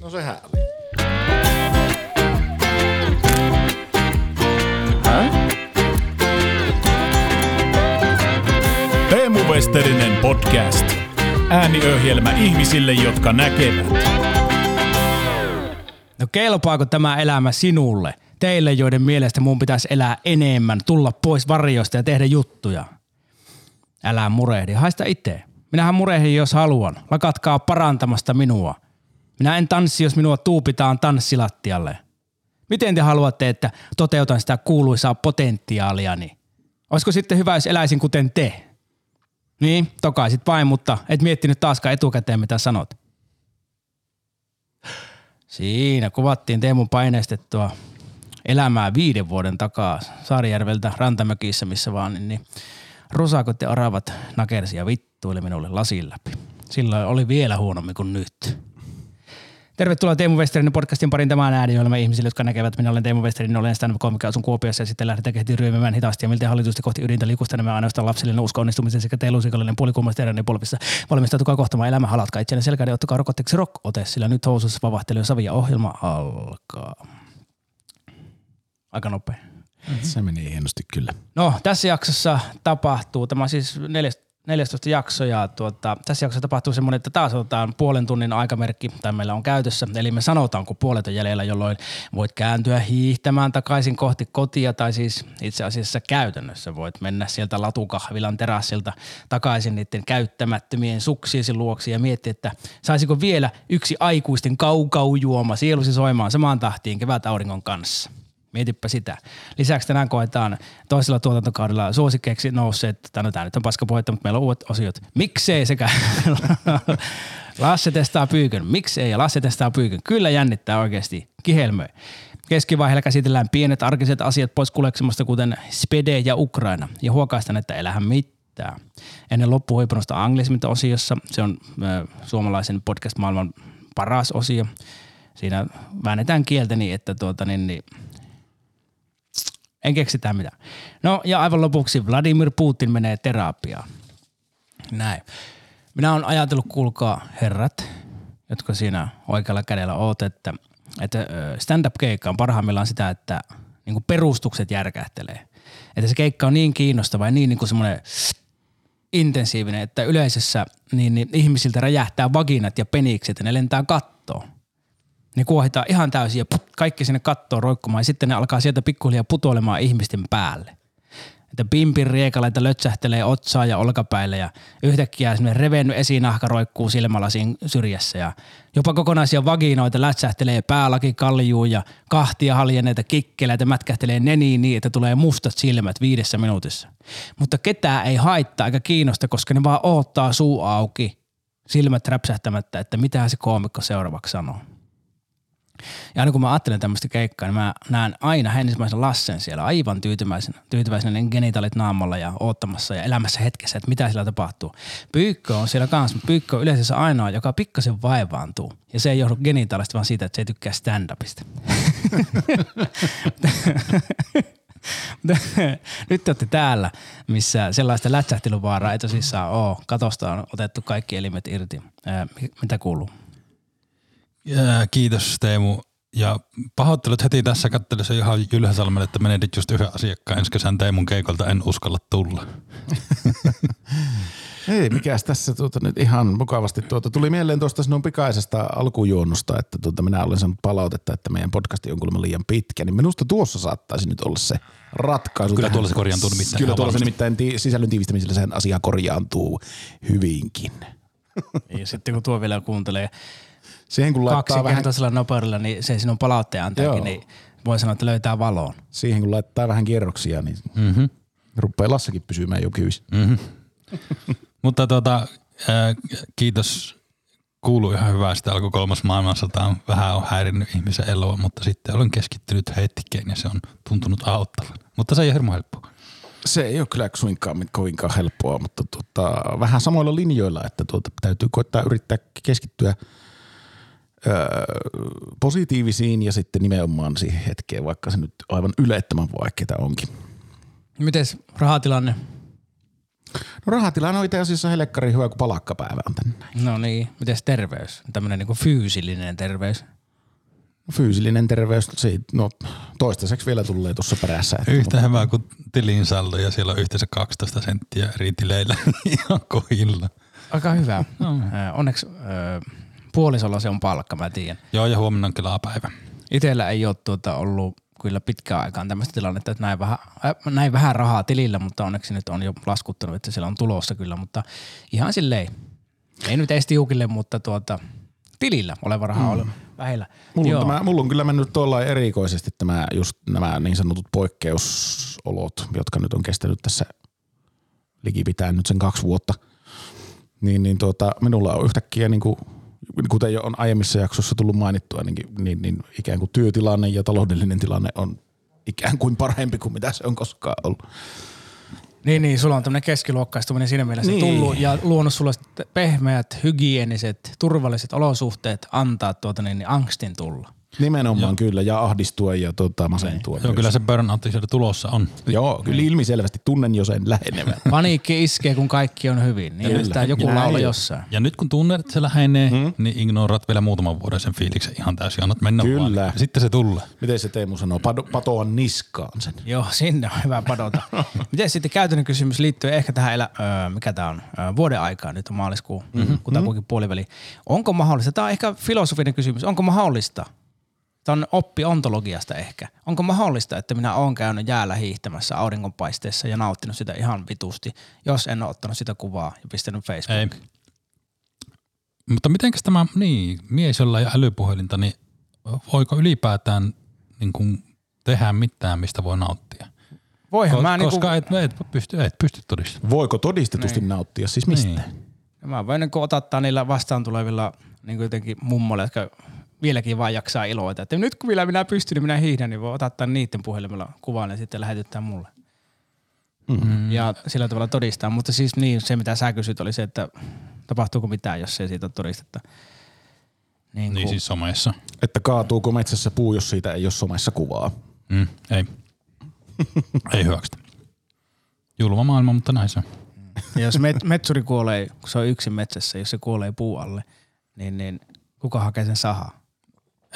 No sehän oli. Teemu Westerinen podcast. Ääniöhjelmä ihmisille, jotka näkevät. No kelpaako tämä elämä sinulle? Teille, joiden mielestä mun pitäisi elää enemmän, tulla pois varjoista ja tehdä juttuja. Älä murehdi, haista itse. Minähän murehdin, jos haluan. Lakatkaa parantamasta minua. Minä en tanssi, jos minua tuupitaan tanssilattialle. Miten te haluatte, että toteutan sitä kuuluisaa potentiaaliani? Olisiko sitten hyvä, jos eläisin kuten te? Niin, tokaisit vain, mutta et miettinyt taaskaan etukäteen, mitä sanot. Siinä kuvattiin Teemun paineistettua elämää viiden vuoden takaa Saarijärveltä Rantamäkissä, missä vaan, niin, niin rusakot ja oravat nakersi ja vittuili minulle lasin läpi. Silloin oli vielä huonommin kuin nyt. Tervetuloa Teemu Westerinen podcastin parin tämän ääniöilmä ihmisille, jotka näkevät. Minä olen Teemu Westerinen, olen stand up asun Kuopiossa ja sitten lähdetään kehittyä ryömimään hitaasti ja miltei hallitusti kohti ydintä liikusta nämä ainoastaan lapsellinen usko onnistumisen sekä teelusikallinen puolikulmasta eräinen polvissa. Valmistautukaa kohtamaan elämä halatkaa itseänne selkäinen ja ottakaa rokotteeksi rock-ote, sillä nyt housussa vavahtelee savia ohjelma alkaa. Aika nopea. Se meni hienosti kyllä. No, tässä jaksossa tapahtuu, tämä on siis 14 jakso ja tuota, tässä jaksossa tapahtuu semmoinen, että taas otetaan puolen tunnin aikamerkki, tai meillä on käytössä. Eli me sanotaan, kun puolet on jäljellä, jolloin voit kääntyä hiihtämään takaisin kohti kotia, tai siis itse asiassa käytännössä voit mennä sieltä latukahvilan terassilta takaisin niiden käyttämättömien suksiesi luoksi ja miettiä, että saisiko vielä yksi aikuisten kaukaujuoma sielusi soimaan samaan tahtiin kevätauringon kanssa – Mietipä sitä. Lisäksi tänään koetaan toisella tuotantokaudella suosikkeeksi nousseet, tai no tämä nyt on paska puhetta, mutta meillä on uudet osiot. Miksei sekä Lasse testaa pyykön. Miksei ja Lasse testaa pyykön. Kyllä jännittää oikeasti. Kihelmöi. Keskivaiheella käsitellään pienet arkiset asiat pois kuleksemasta, kuten Spede ja Ukraina. Ja huokaistaan, että elähän mitään. Ennen loppuhuipunnosta anglismit osiossa. Se on äh, suomalaisen podcast-maailman paras osio. Siinä väännetään kieltä niin, että tuota, niin, niin en keksitä mitään. No ja aivan lopuksi Vladimir Putin menee terapiaan. Näin. Minä olen ajatellut, kuulkaa herrat, jotka siinä oikealla kädellä oot, että, että stand-up-keikka on parhaimmillaan sitä, että niin kuin perustukset järkähtelee. Että se keikka on niin kiinnostava ja niin, niin kuin semmoinen intensiivinen, että yleisössä niin, niin ihmisiltä räjähtää vaginat ja penikset ja ne lentää kattoon ne kuohitaan ihan täysin ja put, kaikki sinne kattoon roikkumaan ja sitten ne alkaa sieltä pikkuhiljaa putoilemaan ihmisten päälle. Että pimpin riekaleita lötsähtelee otsaa ja olkapäille ja yhtäkkiä semmoinen revennyt esinahka roikkuu silmälasin syrjässä ja jopa kokonaisia vaginoita lätsähtelee päälaki kaljuun ja kahtia haljenneita kikkeleitä mätkähtelee neniin niin, että tulee mustat silmät viidessä minuutissa. Mutta ketään ei haittaa eikä kiinnosta, koska ne vaan oottaa suu auki, silmät räpsähtämättä, että mitä se koomikko seuraavaksi sanoo. Ja aina kun mä ajattelen tämmöistä keikkaa, niin mä näen aina ensimmäisen Lassen siellä aivan tyytyväisenä, tyytyväisenä niin genitalit naamalla ja oottamassa ja elämässä hetkessä, että mitä siellä tapahtuu. Pyykkö on siellä kanssa, mutta Pyykkö on yleensä ainoa, joka pikkasen vaivaantuu. Ja se ei johdu genitaalista, vaan siitä, että se ei tykkää stand-upista. Nyt te olette täällä, missä sellaista lätsähteluvaaraa ei tosissaan ole. Katosta on otettu kaikki elimet irti. mitä kuuluu? Ja kiitos Teemu. Ja pahoittelut heti tässä kattelussa ihan Jylhäsalmelle, että menetit just yhden asiakkaan ensi kesän Teemun keikolta, en uskalla tulla. Ei, mikäs tässä tuota, nyt ihan mukavasti tuota, tuli mieleen tuosta sinun pikaisesta alkujuonnosta, että tuota, minä olen saanut palautetta, että meidän podcasti on kuulemma liian pitkä, niin minusta tuossa saattaisi nyt olla se ratkaisu. Kyllä tuolla se korjaantuu nimittäin. Kyllä tuolla se nimittäin ti- sisällön tiivistämisellä sen asia korjaantuu hyvinkin. Ja sitten kun tuo vielä kuuntelee Siihen kun laittaa vähän... nopeudella, niin se sinun palautteen antaakin, niin voi sanoa, että löytää valoon. Siihen kun laittaa vähän kierroksia, niin mm-hmm. rupeaa Lassakin pysymään jo kyys. Mm-hmm. Mutta tota, äh, kiitos. Kuuluu ihan hyvää. Sitä alkoi kolmas maailmansota on vähän on häirinnyt ihmisen eloa, mutta sitten olen keskittynyt hetkeen ja se on tuntunut auttavan. Mutta se ei ole hirveän helppoa. Se ei ole kyllä suinkaan kovinkaan helppoa, mutta tuota, vähän samoilla linjoilla, että tuota, täytyy koittaa yrittää keskittyä – positiivisiin ja sitten nimenomaan siihen hetkeen, vaikka se nyt aivan ylettömän vaikeaa onkin. Mites rahatilanne? No rahatilanne on itse asiassa helkkari hyvä, kun palakkapäivä on tänne. No niin, mites terveys? Tämmöinen niinku fyysillinen terveys. Fyysillinen terveys, siitä, no toistaiseksi vielä tulee tuossa perässä. Että Yhtä hyvä kuin tilin saldo ja siellä on yhteensä 12 senttiä eri tileillä. Ihan kohilla. Aika hyvä. No. Onneksi puolisolla se on palkka, mä tiedän. Joo ja huomenna on kelapäivä. Itellä ei ole tuota ollut kyllä pitkään aikaan tämmöistä tilannetta, että näin vähän, äh, näin vähän rahaa tilillä, mutta onneksi nyt on jo laskuttanut, että siellä on tulossa kyllä, mutta ihan silleen, ei nyt edes tiukille, mutta tuota, tilillä oleva raha mm. on vähillä. Mulla on, tämä, mulla on kyllä mennyt tuolla erikoisesti tämä, just nämä niin sanotut poikkeusolot, jotka nyt on kestänyt tässä likipitään nyt sen kaksi vuotta. Niin, niin tuota, minulla on yhtäkkiä, niin kuin, kuten jo on aiemmissa jaksoissa tullut mainittua, niin, niin, niin ikään kuin työtilanne ja taloudellinen tilanne on ikään kuin parempi kuin mitä se on koskaan ollut. Niin, niin, sulla on tämmöinen keskiluokkaistuminen siinä mielessä Niin. tullut ja luonut sulle pehmeät, hygieniset, turvalliset olosuhteet antaa tuota niin, niin angstin tulla. Nimenomaan Joo. kyllä, ja ahdistua ja tota, masentua. Joo, myös. kyllä se burnout sieltä tulossa on. Joo, kyllä ilmiselvästi tunnen jo sen lähenevän. Paniikki iskee, kun kaikki on hyvin. Niin Kyllä. sitä joku Näin laula jossain. Ja nyt kun tunnet, että se lähenee, hmm? niin ignoraat vielä muutaman vuoden sen fiiliksen ihan täysin. Annat mennä Kyllä. vaan. Sitten se tulee. Miten se Teemu sanoo? Pado, patoa niskaan sen. Joo, sinne on hyvä padota. Miten sitten käytännön kysymys liittyy ehkä tähän, elä, öö, mikä tämä on, öö, vuoden aikaa, nyt on maaliskuu, mm-hmm. kutakuinkin puoliväli. Onko mahdollista, tämä on ehkä filosofinen kysymys, onko mahdollista, tämä on oppi ontologiasta ehkä, onko mahdollista, että minä olen käynyt jäällä hiihtämässä auringonpaisteessa ja nauttinut sitä ihan vitusti, jos en ole ottanut sitä kuvaa ja pistänyt Ei. Facebookiin? Mutta mitenkäs tämä, niin, mies, jolla ei älypuhelinta, niin voiko ylipäätään niin kuin tehdä mitään, mistä voi nauttia? Voihan Ko- mä, niinku, koska et, et, pysty, et pysty todistamaan. Voiko todistetusti Niin. nauttia siis mistään? Niin. mä voin niinku otattaa niillä vastaan tulevilla niin jotenkin mummoilla, jotka vieläkin vaan jaksaa iloita. Että nyt kun vielä minä pystyn, niin minä hiihdän, niin voi ottaa niiden puhelimella kuvan ja sitten lähetyttää mulle. Mm. Ja sillä tavalla todistaa. Mutta siis niin, se mitä sä kysyt oli se, että tapahtuuko mitään, jos ei siitä ole todistetta. Niin, Niin kun- siis somessa. Että kaatuuko metsässä puu, jos siitä ei ole somessa kuvaa. Mm, ei. ei hyväksytä. Julma maailma, mutta näin se on. Ja jos met, metsuri kuolee, kun se on yksin metsässä, jos se kuolee puu alle, niin, niin kuka hakee sen sahaa?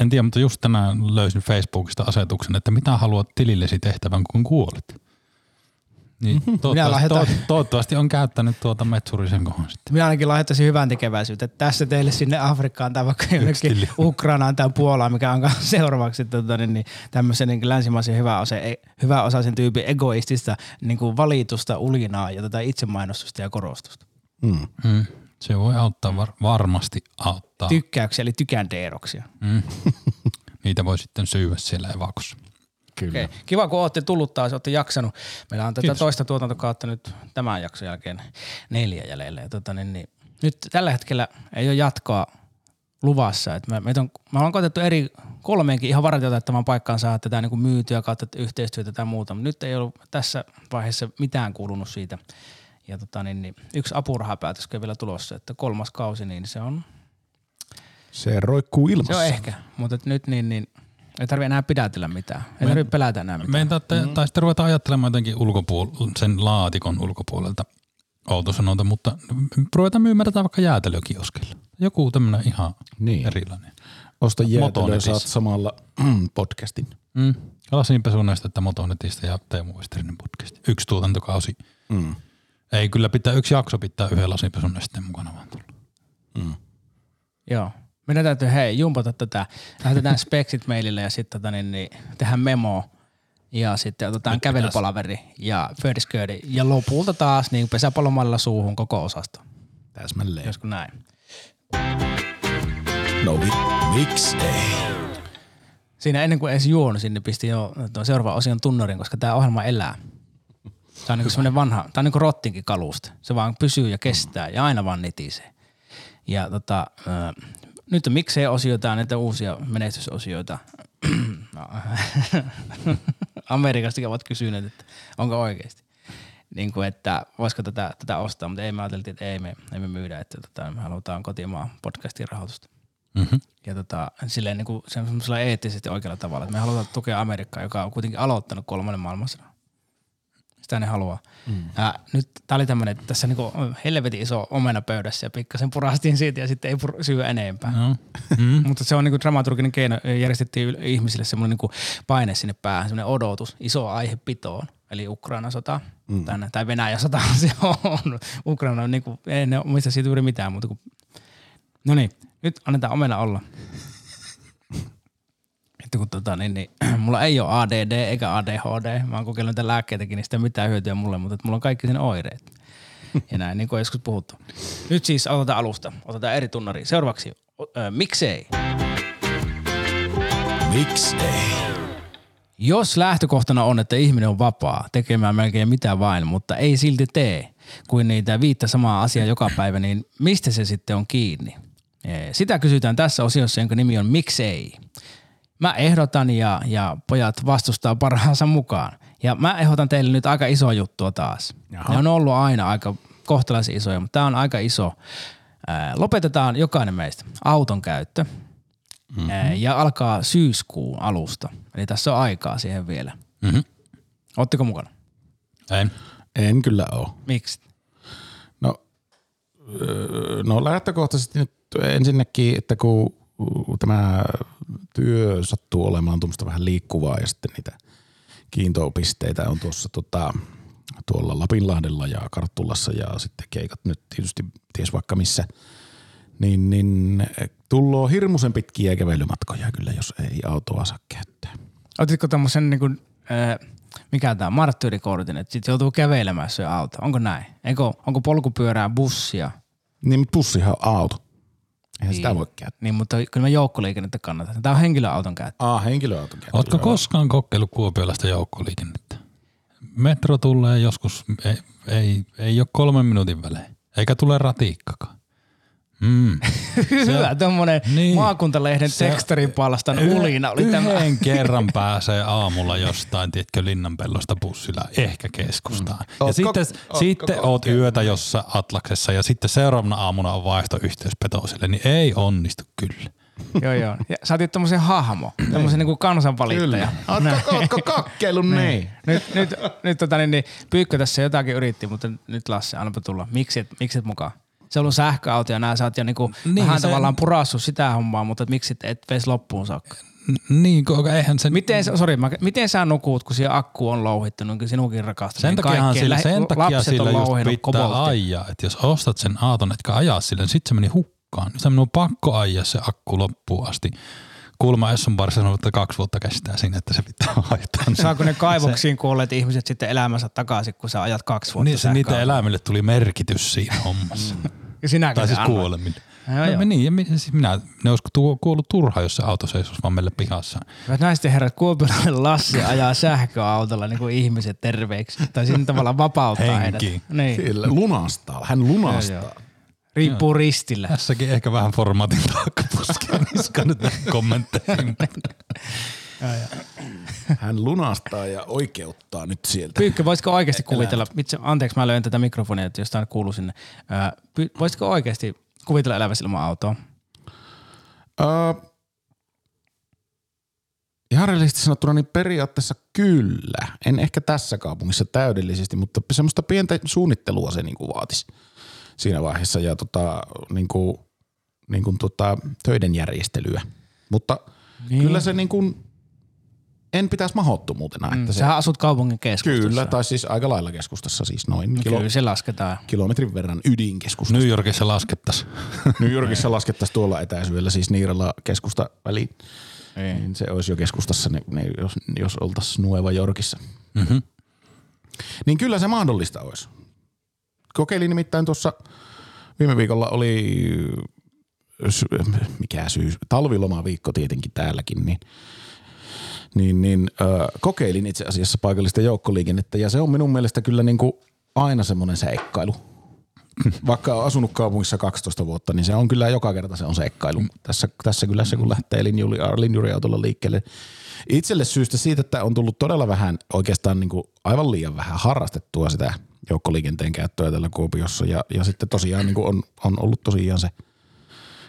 En tiedä, mutta just tänään löysin Facebookista asetuksen, että mitä haluat tilillesi tehtävän, kun kuolet. Niin toivottavasti, lahjoitan- to, toivottavasti on käyttänyt tuota metsurisen kohon sitten. Minä ainakin lahjoittaisin hyvän tekeväisyyttä. että Tässä teille sinne Afrikkaan tai vaikka jonnekin. Ukrainaan tai Puolaan, mikä on seuraavaksi tota, niin, niin, tämmöisen niin länsimaisen hyvä, osa, hyvä osaisen tyypin egoistista niin kuin valitusta, ulinaa ja tätä itsemainostusta ja korostusta. Mm. Mm. Se voi auttaa, var, varmasti auttaa. Tykkäyksiä eli tykändeeroksia. mm. Niitä voi sitten syyä siellä evakossa. Kyllä. Okay. Kiva, kun olette tullut taas, olette jaksanut. Meillä on tätä Kiitos. toista tuotantokautta nyt tämän jakson jälkeen neljä jäljellä. Ja tota, niin, niin, nyt tällä hetkellä ei ole jatkoa luvassa. Et me, meitä on, me ollaan koetettu eri kolmeenkin ihan vartioitettavan paikkaan saada tätä niin kuin myytyä kautta yhteistyötä tai muuta, mutta nyt ei ollut tässä vaiheessa mitään kuulunut siitä. Ja tota, niin, niin, yksi apurahapäätös on vielä tulossa, että kolmas kausi, niin se on, Se roikkuu ilmassa. se on ehkä. Mutta et nyt niin, niin, ei tarvitse enää pidätellä mitään. Ei Me- tarvitse pelätä enää mitään. Meidän taitte, mm. tai sitten ruveta ajattelemaan jotenkin ulkopuol- sen laatikon ulkopuolelta outo sanonta, mutta ruvetaan myymään tätä vaikka jäätelökioskilla. Joku tämmöinen ihan Niin. erilainen. Osta jäätelöä, Motonetissä. saat samalla podcastin. Mm. Lasin pesunesta Motonetista ja Teemu Westerinen podcast. Yksi tuotantokausi. Mm. Ei kyllä pitää, yksi jakso pitää yhden lasin pesunesteen mukana vaan tulla. Mm. Joo. Meidän täytyy hei jumpata tätä. Lähetetään speksit mailille ja sitten tota, niin, niin, tehdään memo ja sitten otetaan Nyt kävelypalaveri ja fördisköödi ja lopulta taas niin pesäpallomallilla suuhun koko osasto. Täsmälleen. Josko näin. No vi, miksi ei? Siinä ennen kuin edes juonut sinne pisti jo seuraavan osion tunnarin, koska tämä ohjelma elää. Tämä on niin semmoinen vanha, tämä on niin kuin rottinkin kalusta. Se vaan pysyy ja kestää ja aina vaan nitisee. Ja tota, ö, nyt on miksei osioita, näitä uusia menestysosioita. Amerikastakin ovat kysyneet, että onko oikeasti. Niin kuin, että voisiko tätä, tätä ostaa, mutta ei me ajateltiin, että ei me, ei me myydä, että tota, me halutaan kotimaan podcastin rahoitusta Mm-hmm. ja tota, silleen niin kuin semmoisella eettisesti oikealla tavalla. Että me halutaan tukea Amerikkaa, joka on kuitenkin aloittanut kolmannen maailmansodan. Sitä ne haluaa. Mm. Ja nyt tää oli tämmönen, että tässä niinku helvetin iso omena pöydässä ja pikkasen purastiin siitä ja sitten ei pur- syö enempää. No. Mm. Mutta se on niinku dramaturginen keino. Järjestettiin yl- ihmisille semmoinen niinku paine sinne päähän, semmoinen odotus, iso aihe pitoon. Eli Ukraina sota, mm. tai, tai Venäjä sota se on. Ukraina on niinku, ei ne omista siitä juuri mitään muuta kuin... No niin, nyt annetaan omena olla. Että kun tota, niin, niin, mulla ei ole ADD eikä ADHD. Mä oon kokeillut niitä lääkkeitäkin, niin sitä ei mitään hyötyä mulle, mutta että mulla on kaikki sen oireet. Ja näin, niin kuin joskus puhuttu. Nyt siis aloitetaan alusta. Otetaan eri tunnari. Seuraavaksi, ö, miksei? Miksi ei? Jos lähtökohtana on, että ihminen on vapaa tekemään melkein mitä vain, mutta ei silti tee kuin niitä viittä samaa asiaa joka päivä, niin mistä se sitten on kiinni? Sitä kysytään tässä osiossa, jonka nimi on Miksei. Mä ehdotan ja, ja pojat vastustaa parhaansa mukaan. Ja mä ehdotan teille nyt aika isoa juttua taas. Jaha. Ne on ollut aina aika kohtalaisen isoja, mutta tämä on aika iso. Lopetetaan jokainen meistä auton käyttö mm-hmm. ja alkaa syyskuun alusta. Eli tässä on aikaa siihen vielä. Mm-hmm. Ootteko mukana? En. En kyllä ole. Miksi? No, öö, no lähtökohtaisesti nyt ensinnäkin, että kun tämä työ sattuu olemaan tuommoista vähän liikkuvaa ja sitten niitä kiintopisteitä on tuossa tota, tuolla Lapinlahdella ja Karttulassa ja sitten keikat nyt tietysti ties vaikka missä, niin, niin tulloo hirmuisen pitkiä kävelymatkoja kyllä, jos ei autoa saa käyttää. Otitko tämmöisen niin kuin, äh, mikä tämä marttyyrikortin, että sit joutuu kävelemään se auto. Onko näin? Eikö, onko polkupyörää, bussia? Niin, mutta bussihan on auto. Eihän sitä voi käyttää. Niin, mutta kyllä mä joukkoliikennettä kannatan. Tämä on henkilöauton käyttö. Ah, henkilöauton käyttää. Ootko koskaan kokeillut kuopiolaista joukkoliikennettä? Metro tulee joskus, ei, ei, ei ole kolmen minuutin välein, eikä tule ratiikkakaan. Mm. Hyvä, tommonen niin. Niin. maakuntalehden Se- tekstaripalstan ulina oli tämä. Yhden kerran pääsee aamulla jostain, tiedätkö, linnanpellosta bussilla, ehkä keskustaan. Mm. Ja sitten, ootko sitten oot yötä jossa Atlaksessa ja sitten seuraavana aamuna on vaihtoyhteys Petoselle, niin ei onnistu kyllä. joo, joo. Ja sä otit tommosen hahmo, tommosen niinku kansanvalittaja. Ootko, ootko kakkeillut niin? Nyt, nyt, nyt tota, niin, niin, Pyykkö tässä jotakin yritti, mutta nyt Lasse, annapa tulla. Miksi et, miksi et mukaan? Se on ollut sähköauto ja nää sä oot jo niinku niin, Niin, vähän se- tavallaan purassut sitä hommaa, mutta et miksi et, veisi loppuun saakka? Niin, koska eihän se... Miten, sorry, mä, miten sä nukut, kun siellä akku on louhittunut, kun sinunkin rakastat? Sen niin takia, sillä, sen takia lapset sillä on just pitää koboltti. ajaa, että jos ostat sen auton, etkä ajaa sille, niin sitten se meni hukkaan. Sitten on pakko ajaa se akku loppuun asti. Kuulemma Esson Bar sanoi, että kaksi vuotta kestää siinä, että se pitää vaihtaa. Saako ne kaivoksiin kuolleet ihmiset sitten elämänsä takaisin, kun sä ajat kaksi vuotta Niin se niitä eläimille tuli merkitys siinä hommassa. Ja sinäkin tai se siis annoit. kuolemille. Joo, No, joo. niin, ja mi- siis minä, ne olisiko tuo, kuollut turhaan, jos se auto seisoisi vaan meille pihassa. Hyvät naiset ja herrat, Kuopiolainen Lassi ajaa sähköautolla niin kuin ihmiset terveeksi. Tai siinä tavallaan vapauttaa heidät. Henkiin. Niin, Kyllä, lunastaa. Hän lunastaa. Joo, riippuu ristillä. Tässäkin ehkä vähän formaatin taakkapuskea niska nyt kommentteihin. Hän lunastaa ja oikeuttaa nyt sieltä. Pyykkö, voisitko oikeasti kuvitella, itse, anteeksi mä löin tätä mikrofonia, että jostain kuuluu sinne. Py, voisitko oikeasti kuvitella eläväsi ilman autoa? Öö, ihan rehellisesti sanottuna niin periaatteessa kyllä. En ehkä tässä kaupungissa täydellisesti, mutta semmoista pientä suunnittelua se niinku vaatisi siinä vaiheessa ja tota, niinku, niinku tota, töiden järjestelyä. Mutta Niin. niin. kyllä se niinku, en pitäisi mahottomuutena. Mm, Että se, Sähän asut kaupungin keskustassa. kyllä, tai siis aika lailla keskustassa, siis noin kilo, Kyllä se lasketaan. kilometrin verran ydinkeskustassa. New Yorkissa laskettaisiin. New Yorkissa laskettaisiin tuolla etäisyydellä siis Niirala keskusta väliin. Niin. Niin se olisi jo keskustassa, niin, niin jos, jos oltaisiin Nueva Yorkissa. Mm-hmm. Niin kyllä se mahdollista olisi. Kokeilin nimittäin tuossa, viime viikolla oli, mikä syys, talvilomaviikko tietenkin täälläkin, niin, niin, niin ö, kokeilin itse asiassa paikallista joukkoliikennettä ja se on minun mielestä kyllä niin kuin aina semmoinen seikkailu. Vaikka on asunut kaupungissa 12 vuotta, niin se on kyllä joka kerta se on seikkailu. Tässä, tässä kylässä, kun lähtee linjuri, linjuriautolla liikkeelle. Itselle syystä siitä, että on tullut todella vähän, oikeastaan niin kuin aivan liian vähän harrastettua sitä joukkoliikenteen käyttöä täällä Kuopiossa. Ja, ja sitten tosiaan niin on, on ollut tosiaan se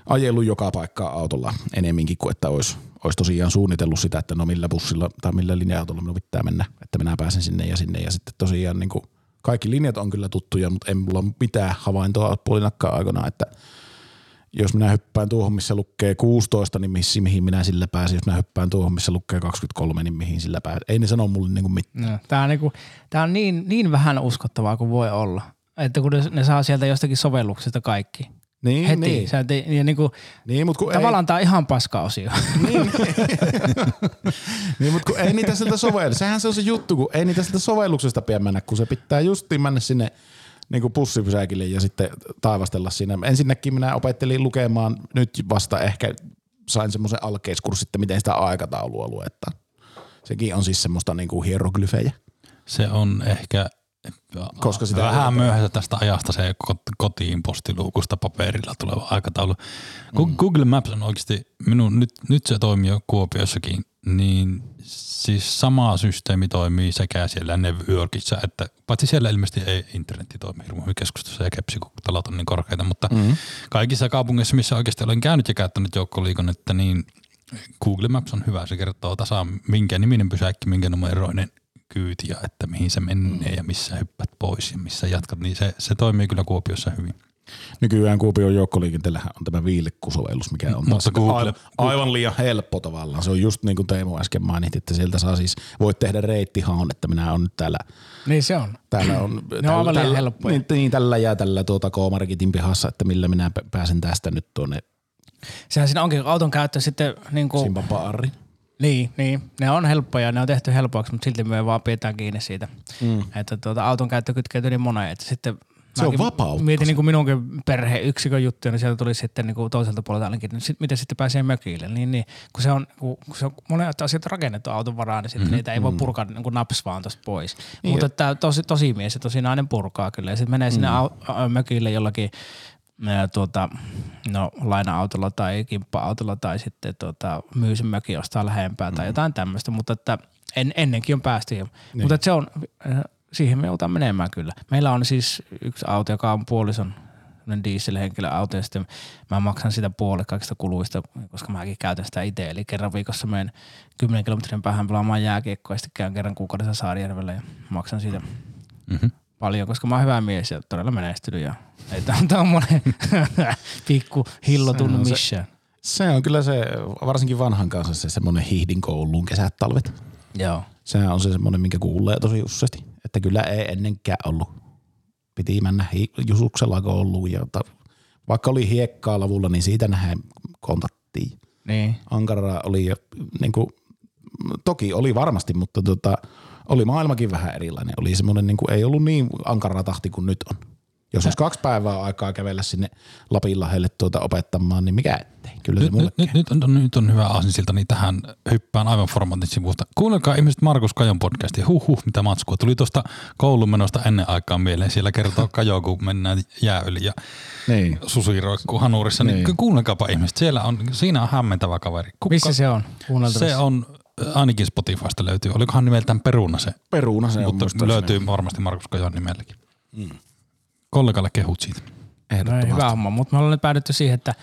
ajelu joka paikkaa autolla enemminkin kuin että olisi, olisi tosiaan suunnitellut sitä, että no millä bussilla tai millä linja-autolla minun pitää mennä, että minä pääsen sinne ja sinne. Ja sitten tosiaan niin kuin kaikki linjat on kyllä tuttuja, mutta ei mulla mitään havaintoa puolinakkaan aikana, että jos minä hyppään tuohon, missä lukee 16, niin missä, mihin minä sillä pääsen. Jos minä hyppään tuohon, missä lukee 23, niin mihin sillä pääsen. Ei ne sano mulle niin kuin mitään. No, Tämä on, niinku, tää on niin, niin vähän uskottavaa kuin voi olla. Että kun ne, ne saa sieltä jostakin sovelluksesta kaikki. Niin, Heti. Niin, Sä te, ja niinku, niin mutta kun tavallaan tämä on ihan paska osio. Niin, niin mutta kun ei niitä sieltä sovelluksesta, sehän se on se juttu, kun ei niitä sieltä sovelluksesta pidä mennä, kun se pitää justiin mennä sinne niin kuin pussipysäkille ja sitten taivastella siinä. Ensinnäkin minä opettelin lukemaan, nyt vasta ehkä sain semmoisen alkeiskurssin, että miten sitä aikataulua luetaan. Sekin on siis semmoista niin kuin hieroglyfejä. Se on ehkä Koska sitä vähän myöhässä tästä ajasta se kot- kotiin postiluukusta paperilla tuleva aikataulu. Mm. Google Maps on oikeasti, minun, nyt, nyt se toimii jo Kuopiossakin, niin siis sama systeemi toimii sekä siellä New Yorkissa, että paitsi siellä ilmeisesti ei internetti toimi hirveän hyvin keskustassa ja kepsi, kun talot on niin korkeita, mutta mm. kaikissa kaupungeissa, missä oikeasti olen käynyt ja käyttänyt joukkoliikennettä, niin Google Maps on hyvä. Se kertoo tasan minkä niminen pysäkki, minkä numeroinen kyyti ja että mihin se menee ja missä hyppät pois ja missä jatkat, niin se, se toimii kyllä Kuopiossa hyvin. Nykyään Kuopion joukkoliikenteellähän on tämä viilikkusovellus, mikä on Mutta taas Google- aivan, aivan liian helppo tavallaan. Se on just niin kuin Teemu äsken mainitsi, että sieltä saa siis, voit tehdä reittihaun, että minä olen nyt täällä niin se on. Täällä on, Ne on aivan liian helppoja. Niin, niin, tällä ja tällä tuota K-Marketin pihassa, että millä minä pääsen tästä nyt tuonne Sehän siinä onkin auton käyttö sitten niin kuin, Simbapaariin. Niin, niin. Ne on helppoja, ne on tehty helpoksi, mutta silti me vaan pidetään kiinni siitä. Mm. Että tuota, auton käyttö kytkeytyy niin moneen, että sitten Se on vapautta Mietin niin kuin minunkin perheyksikön juttuja, niin sieltä tuli sitten niin kuin toiselta puolelta ainakin, niin sit, miten sitten pääsee mökille. Niin, niin, kun se on, kun se on monet asiat rakennettu auton varaan, niin sitten mm-hmm. niitä ei voi purkaa niin kuin naps vaan tuosta pois. Niin mutta tämä tosi, tosi mies ja tosi nainen purkaa kyllä. Ja sitten menee sinne au, au, mökille jollakin tuota, no, laina-autolla tai kimppa-autolla tai sitten tuota, myy sen mökin ostaa lähempää tai jotain tämmöistä, mutta että en, ennenkin on päästy. Niin. Mutta että se on, äh, siihen me joudutaan menemään kyllä. Meillä on siis yksi auto, joka on puolison dieselhenkilöauto ja sitten mä maksan sitä puolet kaikista kuluista, koska mäkin käytän sitä itse. Eli kerran viikossa menen 10 kilometrin päähän pelaamaan jääkiekkoa ja sitten käyn kerran kuukaudessa Saarijärvellä ja maksan siitä Mm-hmm. Paljon, koska mä oon hyvä mies ja todella menestynyt ja ei tää on tommonen pikku hillo tunnu Se on se- missään. Se on kyllä se, varsinkin vanhan kanssa se semmoinen hiihdin kouluun kesät, talvet. Joo. Sehän on se semmoinen, minkä kuulee tosi useasti. Että kyllä ei ennenkään ollut. Piti mennä hi- jusuksella kouluun ja ta- vaikka oli hiekkaa lavulla, niin siitä nähdään kontattiin. Niin. Ankaraa oli ja niin kuin, toki oli varmasti, mutta tota, oli maailmakin vähän erilainen. Oli semmoinen, niin kuin, ei ollut niin ankara tahti kuin nyt on. Jos olisi kaksi päivää aikaa kävellä sinne Lapinlahdelle tuota opettamaan, niin mikä ettei. Kyllä se Nyt, mulle nyt, nyt, nyt, on, nyt on hyvä aasinsilta, niin tähän hyppään aivan formaatin sivusta. Kuunnelkaa ihmiset Markus Kajon podcastia. Huh, huh mitä matskua. Tuli tuosta koulun menosta ennen aikaa mieleen. Siellä kertoo Kajo, kun mennään jää yli ja Niin. susi roikkuu hanurissa. Niin. Niin. kuunnelkaapa ihmiset. Siellä on, siinä on hämmentävä kaveri. Kuka, Missä se on? Se on, ainakin Spotifysta löytyy. Olikohan nimeltään Peruna se? Peruna se on Mutta muistaakseni. löytyy varmasti Markus Kajon nimelläkin. Kollegalle kehut siitä. No ei, Ehdottomasti. hyvä homma, mutta me ollaan nyt päädytty siihen, että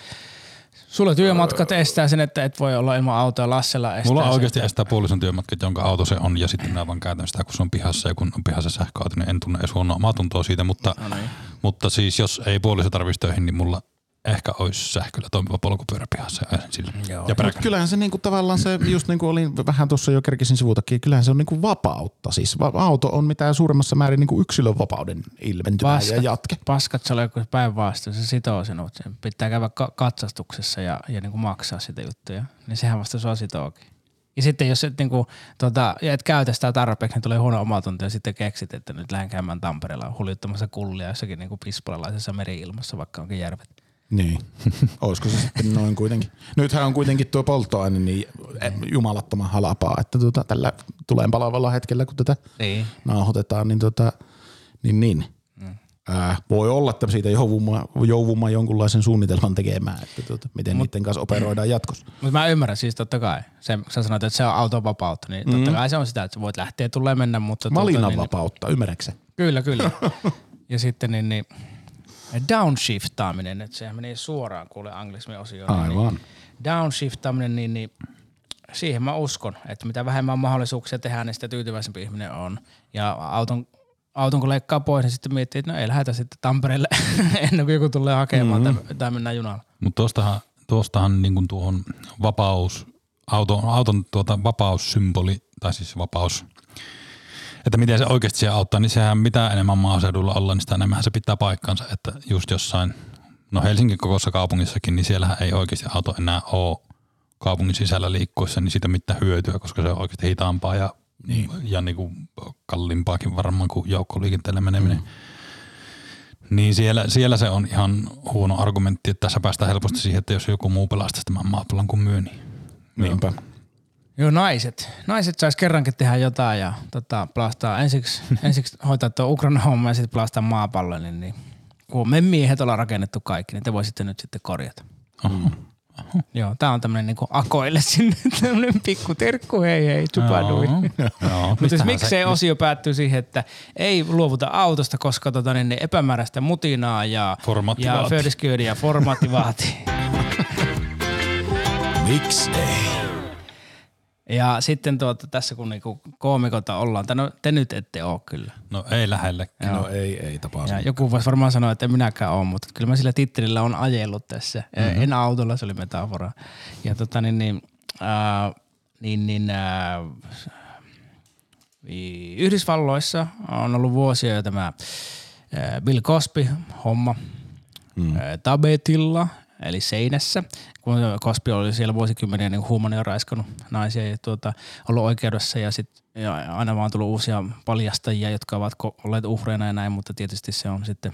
sulla työmatkat estää sen, että et voi olla ilman autoa. Lassella estää Mulla on sen. oikeasti estää puolison työmatkat, jonka auto se on, ja sitten minä vaan käytän sitä, kun se on pihassa, ja kun on pihassa sähköauto, niin en tunne edes huonoa omaa tuntoa siitä, mutta, No niin. mutta siis jos ei puoliso tarvitsisi töihin, niin mulla ehkä olisi sähköllä toimiva polkupyörä pihassa ja ajan sillä. Joo. Ja Mutta peräkkäin. kyllähän se niinku tavallaan se, just niin kuin olin vähän tuossa jo kerkisin sivutakin, kyllähän se on niinku vapautta. Siis va- auto on mitä suuremmassa määrin niinku yksilön vapauden ilmentymä ja Paskat. jatke. Paskat se oli päinvastoin, se sitoo sinut. Sen pitää käydä ka- katsastuksessa ja, ja niin kuin maksaa sitä juttuja. Niin sehän vasta sua sitookin. Ja sitten jos et, niin kuin, tota, ja et käytä sitä tarpeeksi, niin tulee huono omatunto ja sitten keksit, että nyt lähden käymään Tampereella huljuttamassa kullia jossakin niin pispalalaisessa meri-ilmassa, vaikka onkin järvet. Niin. Olisiko se sitten noin kuitenkin. Nythän on kuitenkin tuo polttoaine niin jumalattoman halapaa, että tuota, tällä tulee palavalla hetkellä, kun tätä Niin. nauhoitetaan, niin, tota, niin, niin. Ää, voi olla, että siitä jouvumaan, jouvumaan jonkunlaisen suunnitelman tekemään, että tuota, miten Mut, niiden kanssa operoidaan jatkossa. Mutta mä ymmärrän siis totta kai. Se, sä sanoit, että se on auton vapautta, niin totta kai se on sitä, että voit lähteä tulee mennä, mutta... tuota, niin, Valinnanvapautta, ymmärrätkö se? Kyllä, kyllä. ja sitten niin, niin downshiftaaminen, että sehän menee suoraan kuule anglismin osioon. Niin, Aivan. downshiftaaminen, niin, niin siihen mä uskon, että mitä vähemmän mahdollisuuksia tehdä, niin sitä tyytyväisempi ihminen on. Ja auton, auton kun leikkaa pois, niin sitten miettii, että no ei lähdetä sitten Tampereelle ennen kuin joku tulee hakemaan mm-hmm. tai, tai mennään junalla. Mutta tuostahan, tuostahan niin kuin tuohon vapaus, auton, auton tuota vapaussymboli, tai siis vapaus, että miten se oikeasti siellä auttaa, niin sehän mitä enemmän maaseudulla ollaan, niin sitä enemmän se pitää paikkansa, että just jossain, no Helsingin kokoisessa kaupungissakin, niin siellähän ei oikeasti auto enää ole kaupungin sisällä liikkuessa, niin siitä mitään hyötyä, koska se on oikeasti hitaampaa ja, niin. ja niin kuin kalliimpaakin varmaan kuin joukkoliikenteelle meneminen. Mm. Niin siellä, siellä se on ihan huono argumentti, että tässä päästään helposti siihen, että jos joku muu pelastaa tämän maapallon kuin myy, niin Niinpä. Joo, naiset. Naiset sais kerrankin tehdä jotain ja tota, pelastaa ensiksi, ensiksi hoitaa tuo Ukraina homma ja sitten pelastaa maapallon. Niin, niin, kun me miehet ollaan rakennettu kaikki, niin te voisitte nyt sitten korjata. Oho. Joo, tää on tämmönen niinku akoille sinne, tämmönen pikku terkku, hei hei, tupadui. Mutta siis miksei osio päättyy siihen, että ei luovuta autosta, koska tota, niin, ne epämääräistä mutinaa ja, Formaatti ja ja formaatti vaatii. Miksi ei? Ja sitten tuota, tässä kun niinku koomikota ollaan, tai no te nyt ette ole kyllä. No ei lähellekään. No ei, ei tapaa. Ja joku voisi varmaan sanoa, että en minäkään ole, mutta kyllä mä sillä tittelillä on ajellut tässä. Mm-hmm. En autolla, se oli metafora. Ja tota niin, niin, äh, niin, niin äh, Yhdysvalloissa on ollut vuosia jo tämä äh, Bill Cosby-homma mm. Tabetilla, eli seinässä, kun Cosby oli siellä vuosikymmeniä niin huumonia raiskannut naisia ja tuota, ollut oikeudessa ja sit ja aina vaan tullut uusia paljastajia, jotka ovat olleet uhreina ja näin, mutta tietysti se on sitten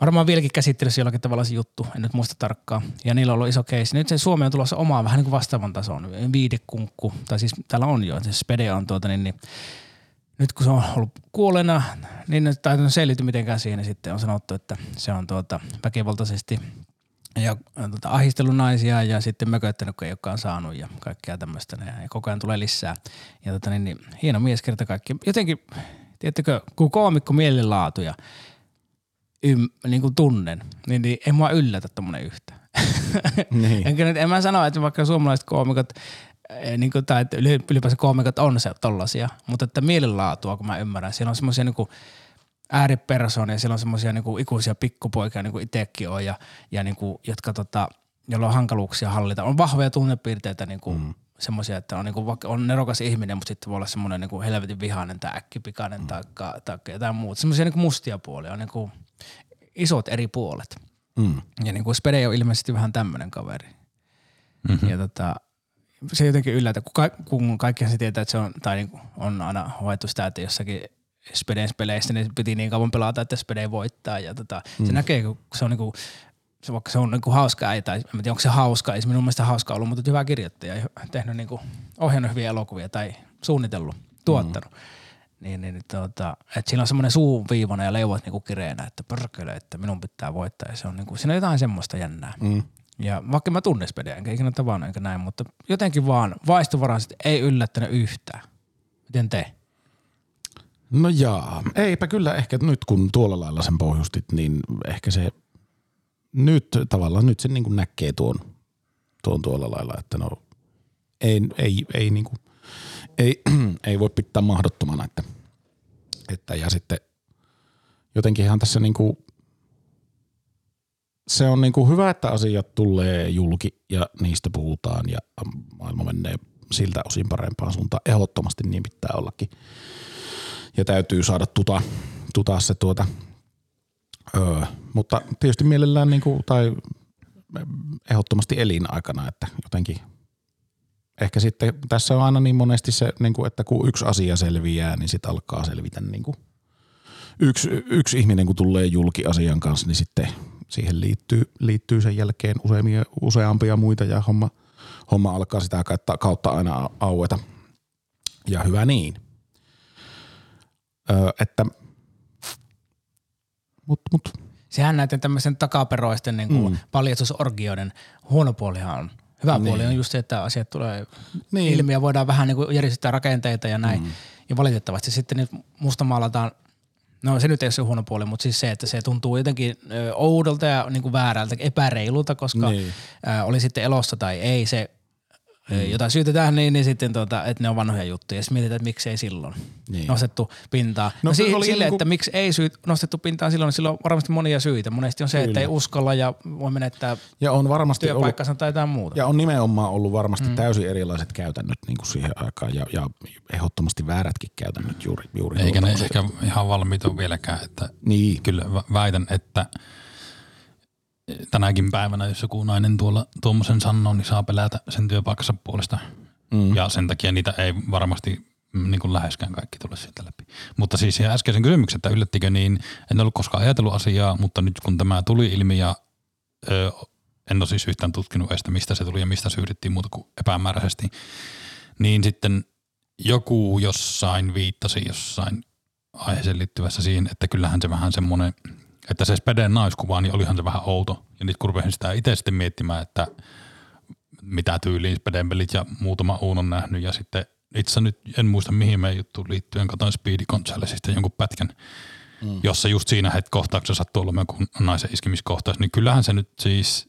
varmaan vieläkin käsittelyssä jollakin tavalla se juttu, en nyt muista tarkkaan. Ja niillä on ollut iso keissi. Nyt se Suomi on tulossa omaa vähän niin kuin vastaavan tason, viidekunkku, tai siis täällä on jo, se Spede on tuota niin, niin nyt kun se on ollut kuolleena, niin nyt tai selity mitenkään siihen, sitten on sanottu, että se on tuota väkivaltaisesti ja äh, tota, ahistellut naisia ja sitten mököttänyt, kun ei olekaan saanut ja kaikkea tämmöistä. Ja koko ajan tulee lisää. Ja tota, niin, niin, hieno mies kerta kaikki. Jotenkin, tiedättekö, kun koomikko mielenlaatu ja ym, niin kuin tunnen, niin, niin ei mua yllätä tommonen yhtä. Niin. Enkä nyt, en mä sano, että vaikka suomalaiset koomikot eh, niin kuin, tai että yli- ylipäänsä koomikot on se tollasia, mutta että mielenlaatua, kun mä ymmärrän, siellä on semmoisia niin ääripersoonia, siellä on semmoisia niin ikuisia pikkupoikia, niin kuin itsekin on, ja, ja niin kuin, jotka tota, joilla on hankaluuksia hallita. On vahvoja tunnepiirteitä, niin kuin, mm. semmoisia, että on, niin kuin, vaikka on nerokas ihminen, mutta sitten voi olla semmoinen niin kuin helvetin vihainen tai äkkipikainen mm. tai, tai jotain muuta. Semmoisia niin kuin mustia puolia, on niin kuin isot eri puolet. Mm. Ja niin kuin Spede on ilmeisesti vähän tämmöinen kaveri. Mhm. Mm-hmm. Ja tota, se jotenkin yllätä, kun, ka- kun kaikkihan se tietää, että se on, tai niin on aina hoettu sitä, että jossakin Speden peleissä niin piti niin kauan pelata, että Spede voittaa. Ja tota, mm. se näkee, kun se on niinku, se, vaikka se on niinku hauska äiti, tai en tiedä, onko se hauska, ei se minun mielestä hauska ollut, mutta hyvä kirjoittaja, ja tehnyt niinku, ohjannut hyviä elokuvia tai suunnitellut, tuottanut. Mm. Niin, niin, niin tota, että siinä on semmoinen suu viivana ja leuat niinku kireenä, että pörkölö, että minun pitää voittaa. Ja se on niinku, siinä on jotain semmoista jännää. Mm. Ja vaikka mä tunne Spedeä, enkä ikinä tavannut enkä näin, mutta jotenkin vaan vaistovaraisesti ei yllättänyt yhtään. Miten te? No jaa, eipä kyllä. Ehkä nyt kun tuolla lailla sen pohjustit, niin ehkä se nyt tavallaan nyt se niin kuin näkee tuon, tuon tuolla lailla, että no ei, ei, ei, niin kuin, ei, ei voi pitää mahdottomana, että, että ja sitten jotenkinhan tässä niin kuin, se on niin kuin hyvä, että asiat tulee julki ja niistä puhutaan ja maailma menee siltä osin parempaan suuntaan. Ehdottomasti niin pitää ollakin ja täytyy saada tuta, tutaa se tuota, öö, mutta tietysti mielellään niin kuin, tai ehdottomasti elinaikana, että jotenkin ehkä sitten tässä on aina niin monesti se, niin kuin, että kun yksi asia selviää, niin sitten alkaa selvitä niin kuin yksi, yksi ihminen, kun tulee julki asian kanssa, niin sitten siihen liittyy, liittyy sen jälkeen useampia, useampia muita ja homma, homma alkaa sitä kautta aina aueta. Ja hyvä niin. Öö, että mut, mut, Sehän näiden tämmöisen takaperoisten niin kuin mm. paljastusorgioiden huono puolihan on. Hyvä niin. puoli on just se, että asiat tulee Niin. ilmi ja voidaan vähän niin kuin järjestää rakenteita ja näin. Mm. Ja valitettavasti sitten nyt musta maalataan, no se nyt ei ole se huono puoli, mutta siis se, että se tuntuu jotenkin oudolta ja niin kuin väärältä, epäreilulta, koska Niin. oli sitten elossa tai ei se mm. jota syytetään, niin, niin sitten tota, että ne on vanhoja juttuja. Ja mietitään, että miksei silloin Niin. nostettu pintaa. No, No se si- oli sille, niinku- että miksi ei syy, nostettu pintaa silloin, niin silloin on varmasti monia syitä. Monesti on se, että ei uskalla ja voi menettää Ja on varmasti ollut, työpaikkansa tai jotain muuta. ja on nimenomaan ollut varmasti mm. täysin erilaiset käytännöt niin kuin siihen aikaan ja, ja ehdottomasti väärätkin käytännöt juuri, juuri Eikä ne ehkä ihan valmiita ole vieläkään, että Niin, kyllä vä- väitän, että tänäkin päivänä, jos joku nainen tuolla tuommoisen sanoo, niin saa pelätä sen työpaikkansa puolesta. Mm. Ja sen takia niitä ei varmasti mm, niin kuin läheskään kaikki tule sieltä läpi. Mutta siis äskeisen kysymyksen, että yllättikö niin, en ollut koskaan ajatellut asiaa, mutta nyt kun tämä tuli ilmi ja ö, en ole siis yhtään tutkinut edes, mistä se tuli ja mistä syydettiin muuta kuin epämääräisesti, niin sitten joku jossain viittasi jossain aiheeseen liittyvässä siihen, että kyllähän se vähän semmoinen, että se Speden naiskuva, niin olihan se vähän outo. Ja nyt kun rupesin sitä itse sitten miettimään, että mitä tyyliin Speden pelit ja muutama uun on nähnyt ja sitten itse nyt en muista mihin meidän juttuun liittyen, katsoin Speedy Gonzalesista jonkun pätkän, mm. jossa just siinä het kohtauksessa sattuu olemaan joku naisen iskemiskohtaus, niin kyllähän se nyt siis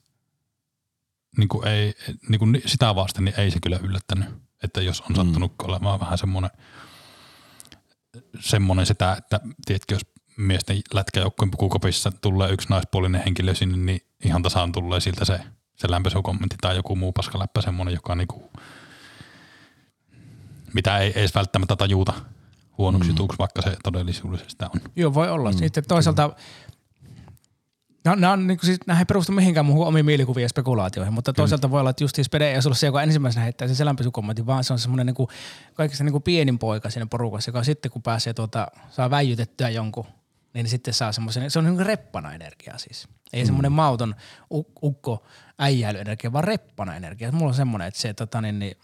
niin kuin ei, niin kuin sitä vasten niin ei se kyllä yllättänyt, että jos on sattunut mm. olemaan vähän semmoinen semmoinen sitä, että tiedätkö, jos miesten lätkäjoukkueen pukukopissa tulee yksi naispuolinen henkilö sinne, niin ihan tasaan tulee siltä se, se lämpöisukommentti tai joku muu paskaläppä semmoinen, joka niinku, mitä ei edes välttämättä tajuta huonoksi mm. vaikka se todellisuudessa sitä on. Joo, voi olla. Mm, Sitten toisaalta, no, nämä on, niin kuin, siis, nämä ei perustu mihinkään muuhun omiin mielikuviin ja spekulaatioihin, mutta toisaalta voi olla, että just Spede ei ollut se, joka ensimmäisenä heittää sen lämpöisukommentin, vaan se on semmoinen niin kuin, kaikista niin kuin pienin poika siinä porukassa, joka sitten kun pääsee tuota, saa väijytettyä jonkun, niin sitten saa semmoisen, se on niin reppana energiaa siis. Ei mm. semmoinen mauton uk- ukko äijäilyenergia, vaan reppana energia. Mulla on semmoinen, että se tota, niin, niin,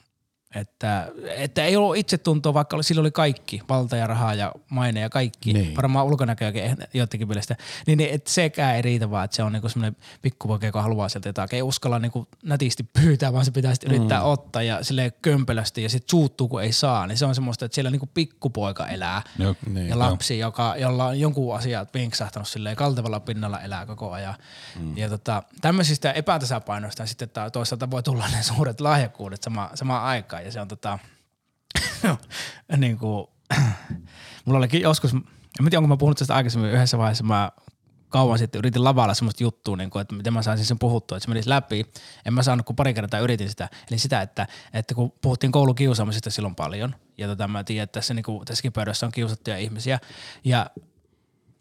että, että ei ollut itsetuntoa, vaikka oli, sillä oli kaikki, valta ja rahaa ja maine ja kaikki, Niin. varmaan ulkonäköäkin eh- joidenkin mielestä, niin, niin että sekään ei riitä vaan, että se on niinku semmoinen pikkupoika, joka haluaa sieltä jotakin, ei uskalla niinku nätisti pyytää, vaan se pitää sitten yrittää mm. ottaa ja sille kömpelösti ja sitten suuttuu, kun ei saa, niin se on semmoista, että siellä niinku pikkupoika elää Joo, Niin. ja lapsi, joka, jolla on jonkun asiat vinksahtanut silleen kaltevalla pinnalla elää koko ajan. Mm. Ja tota, tämmöisistä epätasapainoista sitten toisaalta voi tulla ne suuret lahjakkuudet sama, samaan aikaan. Ja se on tota, niin kuin, mulla olikin joskus, en tiedä onko mä puhunut tästä aikaisemmin yhdessä vaiheessa, mä kauan sitten yritin lavalla semmoista juttua, niin kuin, että miten mä saisin sen puhuttua, että se menisi läpi. En mä saanut, kun pari kertaa yritin sitä. Eli sitä, että, että kun puhuttiin koulukiusaamisesta silloin paljon, ja tota, mä tiedän, että tässä, niin kuin, tässäkin pöydässä on kiusattuja ihmisiä, ja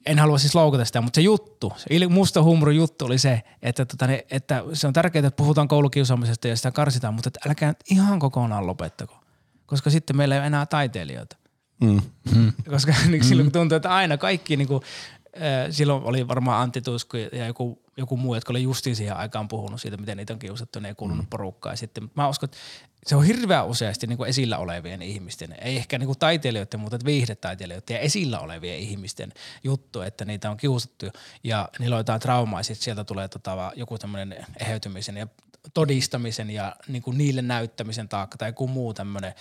en halua siis loukata sitä, mutta se juttu, se musta huumori juttu oli se, että, tota, ne, että se on tärkeää, että puhutaan koulukiusaamisesta ja sitä karsitaan, mutta että älkää nyt ihan kokonaan lopettako, koska sitten meillä ei ole enää taiteilijoita. Mm. Koska niin silloin kun tuntuu, että aina kaikki, niin kuin, äh, silloin oli varmaan Antti Tusku ja joku, joku muu, jotka oli justiin siihen aikaan puhunut siitä, miten niitä on kiusattu, ne ei kuulunut mm. porukkaan. Ja sitten mä uskon, että se on hirveän useasti niin kuin esillä olevien ihmisten, ei ehkä niin kuin taiteilijoiden, mutta viihdetaiteilijoiden ja esillä olevien ihmisten juttu, että niitä on kiusattu ja niillä on jotain traumaa, ja sitten sieltä tulee tota, joku tämmöinen eheytymisen ja todistamisen ja niin kuin niille näyttämisen taakka tai joku muu tämmöinen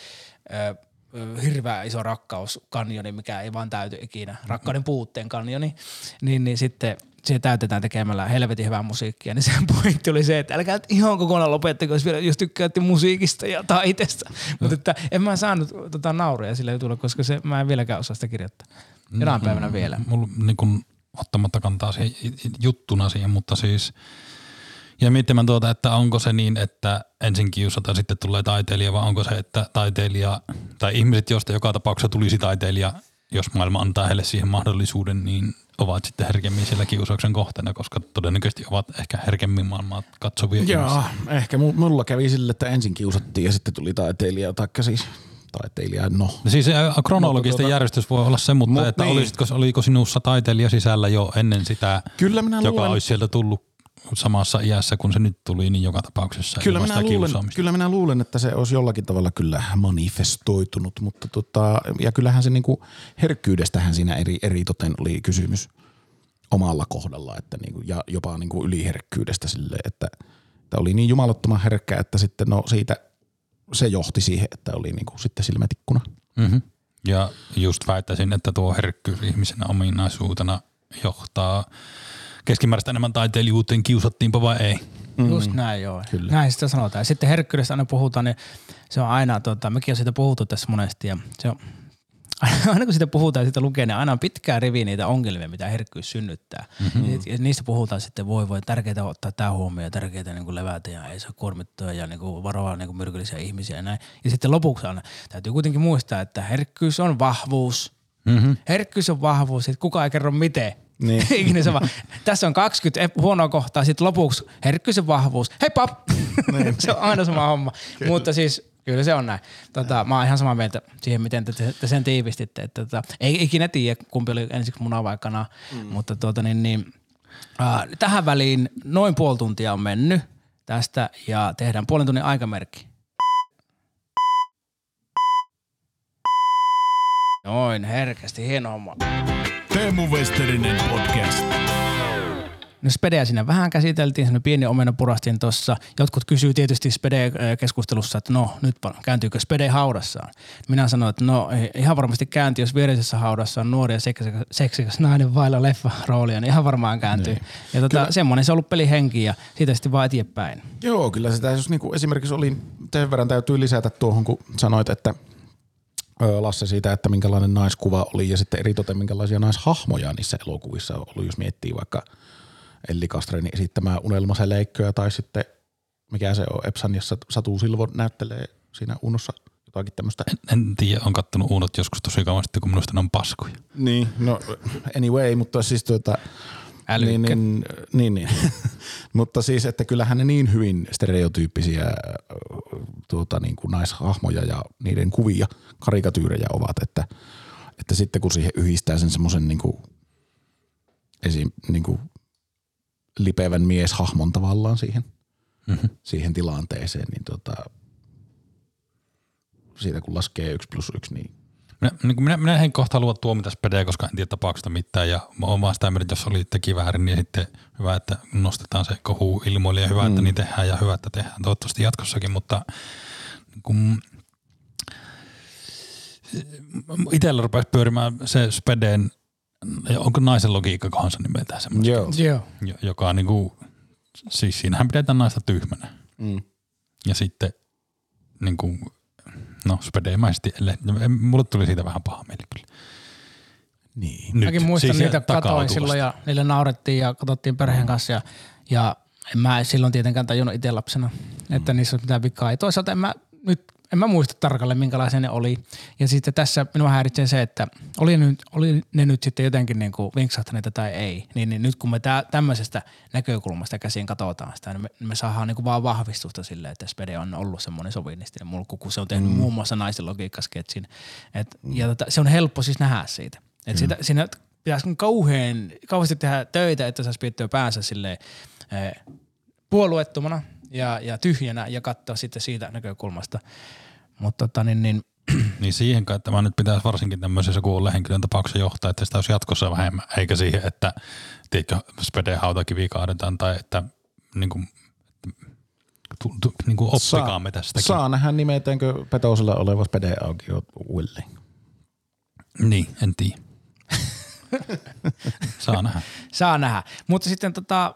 hirveän iso rakkauskanjoni, mikä ei vaan täyty ikinä, rakkauden puutteen kanjoni, niin, niin sitten se täytetään tekemällä helvetin hyvää musiikkia, niin se pointti oli se, että älkää ihan kokonaan lopettako, jos, vielä, jos tykkäätte musiikista ja taiteesta. Mutta että en mä saanut tota nauria sillä jutulla, koska se, mä en vieläkään osaa sitä kirjoittaa. Jonain päivänä vielä. Mulla niin kuin, ottamatta kantaa siihen juttuna siihen, mutta siis ja miettimään tuota, että onko se niin, että ensin kiusataan sitten tulee taiteilija, vai onko se, että taiteilija tai ihmiset, joista joka tapauksessa tulisi taiteilija, jos maailma antaa heille siihen mahdollisuuden, niin ovat sitten herkemmin siellä kiusauksen kohteena, koska todennäköisesti ovat ehkä herkemmin maailmaa katsovia ihmisiä. Joo, ehkä mu- mulla kävi sille, että ensin kiusattiin ja sitten tuli taiteilija, taikka siis taiteilija, no. No siis ä, kronologisten Mutta tota- järjestys voi olla se, mutta Mut että niin. olisitko, oliko sinussa taiteilija sisällä jo ennen sitä, Kyllä minä joka luulen, olisi sieltä tullut samassa iässä, kun se nyt tuli, niin joka tapauksessa kyllä minä, luulen, kyllä minä luulen, että se olisi jollakin tavalla kyllä manifestoitunut, mutta tota, ja kyllähän se niinku herkkyydestähän siinä eri, eri toten oli kysymys omalla kohdalla, että niinku, ja jopa niinku yliherkkyydestä sille, että, että oli niin jumalattoman herkkä, että sitten no siitä se johti siihen, että oli niinku sitten silmätikkuna. Mm-hmm. Ja just väittäisin, että tuo herkkyys ihmisenä ominaisuutena johtaa keskimääräistä enemmän taiteilijuuteen, kiusattiinpa vai ei. Mm. Just näin joo. Kyllä. Näin sitä sanotaan. Ja sitten herkkyydestä aina puhutaan, niin se on aina, tota, mekin on siitä puhuttu tässä monesti ja se on, aina kun siitä puhutaan ja siitä lukee, niin aina on pitkää rivi niitä ongelmia, mitä herkkyys synnyttää. Mm-hmm. Ja niistä puhutaan sitten, voi voi, tärkeää ottaa tämä huomioon, tärkeää niin kuin levätä ja ei saa kuormittua ja niin kuin varoa niin kuin myrkyllisiä ihmisiä ja näin. Ja sitten lopuksi aina täytyy kuitenkin muistaa, että herkkyys on vahvuus. Mm-hmm. Herkkyys on vahvuus, että kukaan ei kerro miten. Niin. Ikinä se vaan. Tässä on 20 ep- huonoa kohtaa, sitten lopuksi herkkyys on vahvuus. Hei pap! se on aina sama homma. Kyllä. Mutta siis Kyllä se on näin. Tota, mä oon ihan samaa mieltä siihen, miten te, te sen tiivistitte. Että, tota, ei ikinä tiedä, kumpi oli ensiksi muna vai kana, mm. mutta tuota, niin, niin, äh, tähän väliin noin puoli tuntia on mennyt tästä ja tehdään puolen tunnin aikamerkki. Noin, herkästi, hieno homma. Teemu Westerinen podcast. No Spedeä siinä vähän käsiteltiin, semmoinen pieni omena purastin tuossa. Jotkut kysyy tietysti Spede-keskustelussa, että no nyt kääntyykö Spede haudassaan. Minä sanoin, että no ihan varmasti kääntyy, jos viereisessä haudassa on nuori ja seksikäs, seksikäs nainen vailla leffa roolia, niin ihan varmaan kääntyy. Niin. Ja tota, semmoinen se on ollut pelihenki ja siitä sitten vaan eteenpäin. Joo, kyllä sitä jos niinku esimerkiksi oli, sen verran täytyy lisätä tuohon, kun sanoit, että Lasse siitä, että minkälainen naiskuva oli ja sitten eritoten minkälaisia naishahmoja niissä elokuvissa oli, jos miettii vaikka – Elli Kastrenin esittämää unelmaseleikköä tai sitten mikä se on, Epsan, jossa Satu Silvo näyttelee siinä Unossa jotakin tämmöistä. En, en tiedä, on kattonut Unot joskus tosi kauan kun minusta ne on paskoja. Niin, no anyway, mutta siis tuota, niin, niin, niin, niin. mutta siis, että kyllähän ne niin hyvin stereotyyppisiä tuota, niin kuin naishahmoja ja niiden kuvia, karikatyyrejä ovat, että, että sitten kun siihen yhdistää sen semmoisen niin kuin, esim, niin kuin lipevän mieshahmon tavallaan siihen, mm-hmm. siihen tilanteeseen, niin tota, siitä kun laskee yksi plus yksi, niin minä, niin minä, minä en kohta halua tuomita spedeä, koska en tiedä tapauksesta mitään ja mä oon vaan sitä mieltä, jos oli teki väärin, niin sitten hyvä, että nostetaan se kohu ilmoille ja hyvä, mm. että niin tehdään ja hyvä, että tehdään toivottavasti jatkossakin, mutta kun itsellä rupesi pyörimään se spedeen onko naisen logiikka kohansa nimeltään semmoista? Joo. Joo. Joka on niinku, siis siinähän pidetään naista tyhmänä. Mm. Ja sitten niinku, no spedemäisesti, mulle tuli siitä vähän paha mieli kyllä. Niin. Nyt, Mäkin muistan siis niitä katoin silloin ja niille naurettiin ja katsottiin perheen kanssa ja, ja en mä silloin tietenkään tajunnut itse lapsena, että mm. niissä on mitään vikaa. Ja toisaalta en mä nyt en mä muista tarkalleen minkälaisia ne oli. Ja sitten tässä minua häiritsee se, että oli, nyt, oli ne nyt sitten jotenkin niin kuin vinksahtaneita tai ei, niin, niin nyt kun me tä, tämmöisestä näkökulmasta käsiin katsotaan sitä, niin me, me saadaan niin kuin vaan vahvistusta silleen, että Spede on ollut semmoinen sovinnistinen mulkku, kun se on tehnyt mm. muun muassa naisen logiikkasketsin. Et, mm. Ja tota, se on helppo siis nähdä siitä. Et mm. sitä, siinä pitäisi kauhean, kauheasti tehdä töitä, että saisi pidettyä päänsä silleen, eh, puolueettomana – ja, ja tyhjänä ja katsoa sitten siitä näkökulmasta. Mutta tota, niin, niin, niin siihen kai tämä nyt pitäisi varsinkin tämmöisessä kuulla henkilön tapauksessa johtaa, että sitä olisi jatkossa vähemmän, eikä siihen, että tiedätkö, spede hautakivi kaadetaan tai että niin kuin, tu, tu, niin kuin oppikaamme tästäkin. Saa nähdä nimetäänkö Petosella oleva spede auki uudelleen. Niin, en tiedä. Saa nähdä. Saa nähdä. Mutta sitten tota,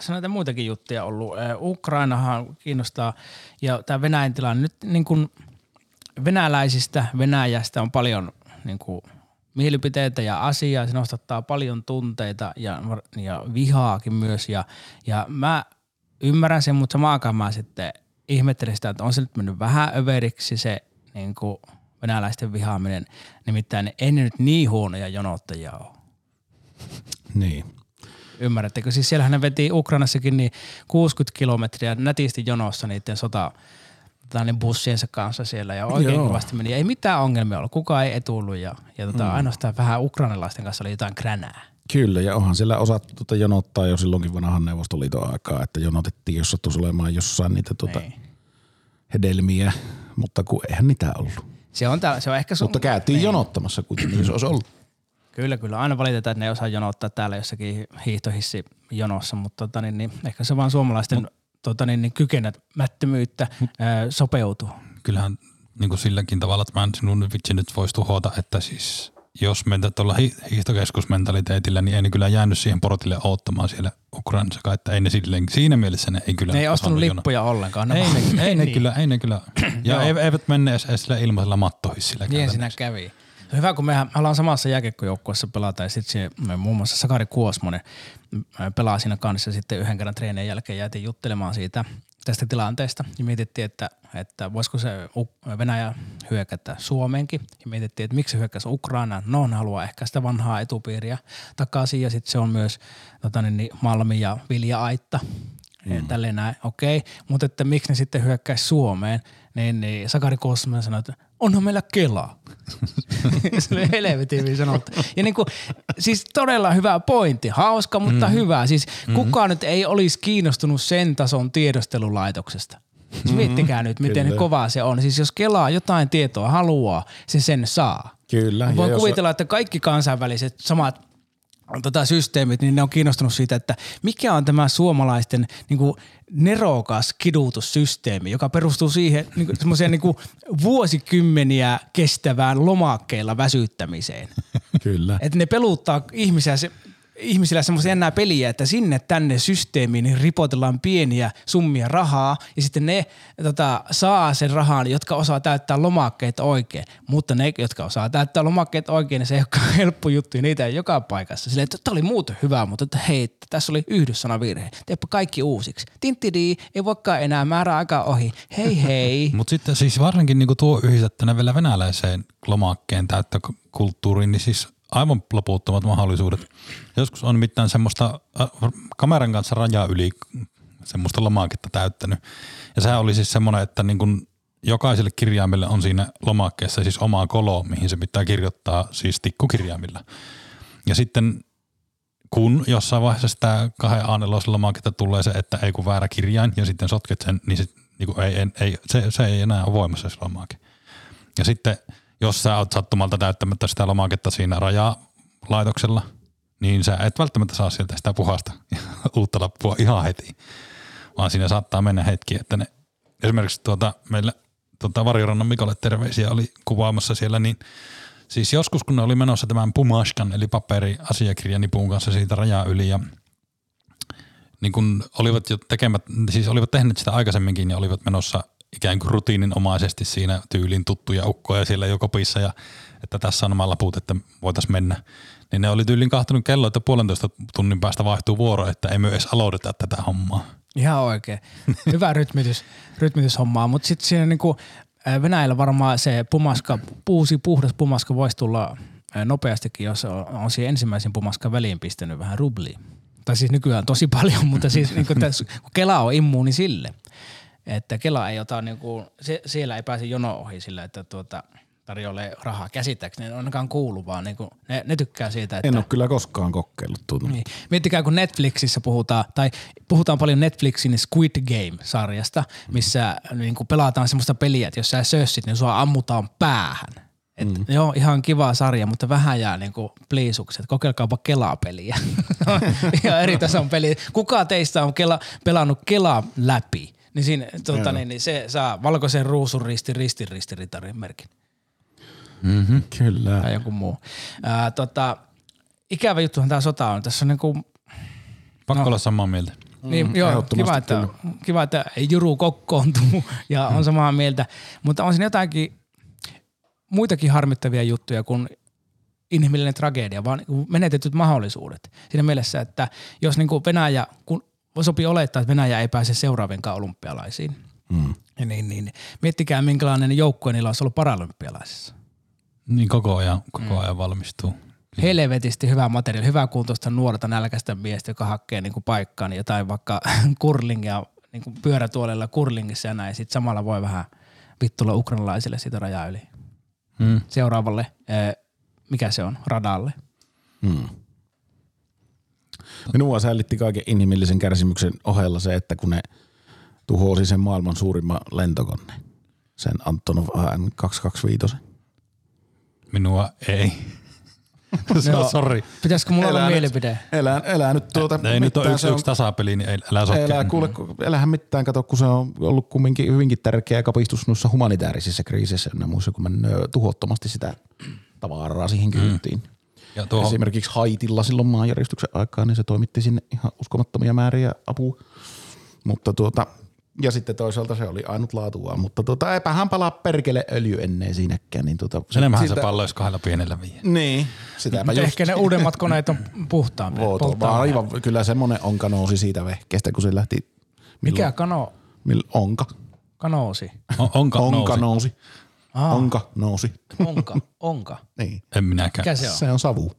tässä on näitä muitakin juttuja ollut. Ukrainahan kiinnostaa ja tämä Venäjän tilanne nyt niin kuin venäläisistä Venäjästä on paljon niin kuin mielipiteitä ja asiaa. Se nostattaa paljon tunteita ja, ja vihaakin myös ja, ja mä ymmärrän sen, mutta samaan mä sitten ihmettelen sitä, että on se nyt mennyt vähän överiksi se niin kuin venäläisten vihaaminen. Nimittäin ei ne nyt niin huonoja jonottajia ole. Niin. Ymmärrättekö? Siis siellähän ne veti Ukrainassakin niin 60 kilometriä nätisti jonossa niiden sota niin bussiensa kanssa siellä ja oikein Joo. kovasti meni. Ei mitään ongelmia ollut, kukaan ei etullut ja, ja tota, mm. ainoastaan vähän ukrainalaisten kanssa oli jotain kränää. Kyllä, ja onhan siellä osattu tuota jonottaa jo silloinkin vanhan Neuvostoliiton aikaa, että jonotettiin, jos sattuisi olemaan jossain niitä tuota niin. hedelmiä, mutta kun eihän niitä ollut. Se on, tää, se on ehkä sun... Mutta käytiin niin. jonottamassa kuitenkin, jos olisi ollut. Kyllä, kyllä. Aina valitetaan, että ne ei osaa jonottaa täällä jossakin hiihtohissi jonossa, mutta tota, niin, niin, ehkä se vaan suomalaisten Mut, tota, niin, niin, kykenemättömyyttä ää, sopeutuu. Kyllähän niin kuin silläkin tavalla, että mä en sinun vitsi nyt voisi tuhota, että siis jos mentä tuolla hi- hiihtokeskusmentaliteetillä, niin ei ne kyllä jäänyt siihen portille odottamaan siellä Ukrainassa, että ei ne silleen, siinä mielessä ne ei kyllä Ne ei ostanut lippuja ollenkaan. Ne Ei ne, ei ne Niin. kyllä, ei ne kyllä. Ja eivät menne edes, edes sillä ilmaisella mattohissillä. Niin siinä kävi. Se on Hyvä, kun mehän me ollaan samassa jääkiekkojoukkueessa pelata ja sitten me muun muassa Sakari Kuosmonen pelaa siinä kanssa sitten yhden kerran treenien jälkeen jäätiin juttelemaan siitä tästä tilanteesta ja mietittiin, että, että voisiko se Venäjä hyökätä Suomeenkin ja mietittiin, että miksi se hyökkäsi Ukrainaan. No, ne haluaa ehkä sitä vanhaa etupiiriä takaisin ja sitten se on myös tota, niin, niin, Malmi ja Vilja Aitta mm. tälleen näin, okei. Mutta että miksi ne sitten hyökkäisi Suomeen, niin, niin Sakari Kosmonen sanoi, että onhan meillä Kela. se oli helvetin hyvin sanottu. Ja niin kuin, siis todella hyvä pointti, hauska, mutta mm. hyvä. Siis kukaan nyt ei olisi kiinnostunut sen tason tiedostelulaitoksesta. Siis miettikää nyt, miten Kyllä. kovaa se on. Siis jos Kelaa jotain tietoa haluaa, se sen saa. Kyllä. Voin jos- kuvitella, että kaikki kansainväliset samat tota, systeemit, niin ne on kiinnostunut siitä, että mikä on tämä suomalaisten niin kuin, nerokas kidutussysteemi, joka perustuu siihen niin kuin, semmoiseen niin kuin, vuosikymmeniä kestävään lomakkeilla väsyttämiseen. Kyllä. Että ne peluttaa ihmisiä se, ihmisillä semmoisia jännää peliä, että sinne tänne systeemiin ripotellaan pieniä summia rahaa ja sitten ne tota, saa sen rahan, jotka osaa täyttää lomakkeet oikein. Mutta ne, jotka osaa täyttää lomakkeet oikein, niin se ei olekaan helppo juttu ja niitä ei joka paikassa. Silleen, että tämä oli muuten hyvä, mutta että hei, tässä oli yhdyssanavirhe. Teepä kaikki uusiksi. Tinttidi, ei voikaan enää määräaika ohi. Hei hei. Mutta sitten siis varsinkin niinku tuo yhdistettynä vielä venäläiseen lomakkeen täyttökulttuuriin, niin siis aivan loputtomat mahdollisuudet. Joskus on mitään semmoista äh, kameran kanssa rajaa yli semmoista lomaketta täyttänyt. Ja sehän oli siis semmoinen, että niin kun jokaiselle kirjaimelle on siinä lomakkeessa siis oma kolo, mihin se pitää kirjoittaa siis tikkukirjaimilla. Ja sitten kun jossain vaiheessa sitä kahden a lomaketta tulee se, että ei kun väärä kirjain ja sitten sotket sen, niin, se, niin ei, ei, ei, se, se ei enää ole voimassa se lomake. Ja sitten jos sä oot sattumalta täyttämättä sitä lomaketta siinä rajalaitoksella, niin sä et välttämättä saa sieltä sitä puhasta uutta lappua ihan heti, vaan siinä saattaa mennä hetki, että ne esimerkiksi tuota, meillä tuota, Varjorannan Mikolle terveisiä oli kuvaamassa siellä, niin Siis joskus, kun ne oli menossa tämän Pumashkan, eli paperiasiakirjanipun kanssa siitä rajaa yli ja niin kun olivat jo tekemät, siis olivat tehneet sitä aikaisemminkin ja olivat menossa ikään kuin rutiininomaisesti siinä tyylin tuttuja ukkoja siellä jo kopissa ja että tässä on nämä laput, että voitaisiin mennä. Niin ne oli tyylin kahtunut kello, että puolentoista tunnin päästä vaihtuu vuoro, että ei me edes aloiteta tätä hommaa. Ihan oikein. Hyvä rytmitys, rytmityshommaa, mutta sitten siinä niinku Venäjällä varmaan se pumaska, uusi puhdas pumaska voisi tulla nopeastikin, jos on, on siihen ensimmäisen pumaskan väliin pistänyt vähän rublia. Tai siis nykyään tosi paljon, mutta siis niinku tässä, kun Kela on immuuni sille, että Kela ei ota niinku, se, siellä ei pääse jono ohi sillä, että tuota, tarjoilee rahaa käsittääkseni, ne ainakaan kuulu, vaan niinku, ne, ne tykkää siitä, että En ole kyllä koskaan kokeillut tuota. niin. Miettikää, kun Netflixissä puhutaan, tai puhutaan paljon Netflixin Squid Game-sarjasta, missä niin kuin pelataan semmoista peliä, että jos sä sössit, niin sua ammutaan päähän. Et, mm. Joo, ihan kiva sarja, mutta vähän jää niin kuin pliisukset. Kokeilkaapa Kelaa-peliä. ihan eri tason peli. Kuka teistä on kela, pelannut Kelaa läpi? Niin, siinä, tuota, niin, niin se saa valkoisen ruusun risti risti ristiritarin merkin Kyllä. tai joku muu. Ää, tota, ikävä juttuhan tämä sota on. Tässä on niinku, Pakko No. olla samaa mieltä. niin, mm, joo, kiva että, kiva, että Juru kokoontuu ja on samaa mieltä. Mutta on siinä jotakin muitakin harmittavia juttuja kuin inhimillinen tragedia, vaan niinku menetetyt mahdollisuudet. Siinä mielessä, että jos niinku Venäjä, kun sopii olettaa, että Venäjä ei pääse seuraaviinkaan olympialaisiin, Mm. niin, niin miettikää minkälainen joukkue niillä olisi ollut paralympialaisissa. Niin koko ajan, koko ajan valmistuu. helvetisti hyvää materiaalia, hyvää kuntoista nuorta nälkäistä miestä, joka hakee niin paikkaa, niin jotain vaikka kurlingia, niin kuin pyörätuolella kurlingissa ja näin. Sitten samalla voi vähän vittulla ukrainalaisille siitä rajaa yli. Mm. Seuraavalle, eh, mikä se on, radalle. Mm. Minua säällitti kaiken inhimillisen kärsimyksen ohella se, että kun ne tuhosi sen maailman suurimman lentokoneen, sen Antonov AN225. Minua ei. Se on sori. Pitäisikö mulla olla Elää nyt- mielipide? Elää, elää nyt tuota Ei nyt ole mitään, yksi, se yksi tasapeli, niin ei, älä sotke. Elää, kuule, ku- elähän mitään, kato, kun se on ollut kumminkin hyvinkin tärkeä kapistus noissa humanitaarisissa kriiseissä ja muissa, kun menee tuhottomasti sitä tavaraa siihen kyytiin. Ja tuohon, Esimerkiksi Haitilla silloin maanjäristyksen aikaan, niin se toimitti sinne ihan uskomattomia määriä apua. Mutta tuota, ja sitten toisaalta se oli ainut laatua, mutta tuota, eipähän palaa perkele öljy ennen siinäkään. Niin tuota, enemmän se siltä- pallo olisi kahdella pienellä viiä. Niin, sitäpä just. ehkä ne uudemmat koneet on puhtaampia. Polttaa vaan aivan, kyllä semmoinen onka nousi siitä vehkeestä, kun se lähti. Mikä kano, Mill, onka. kanoosi? On, onka, Onka nousi. nousi. Aa, Onka nousi. onka, onka. Niin. En minäkään. Mikä se on? Se on savu.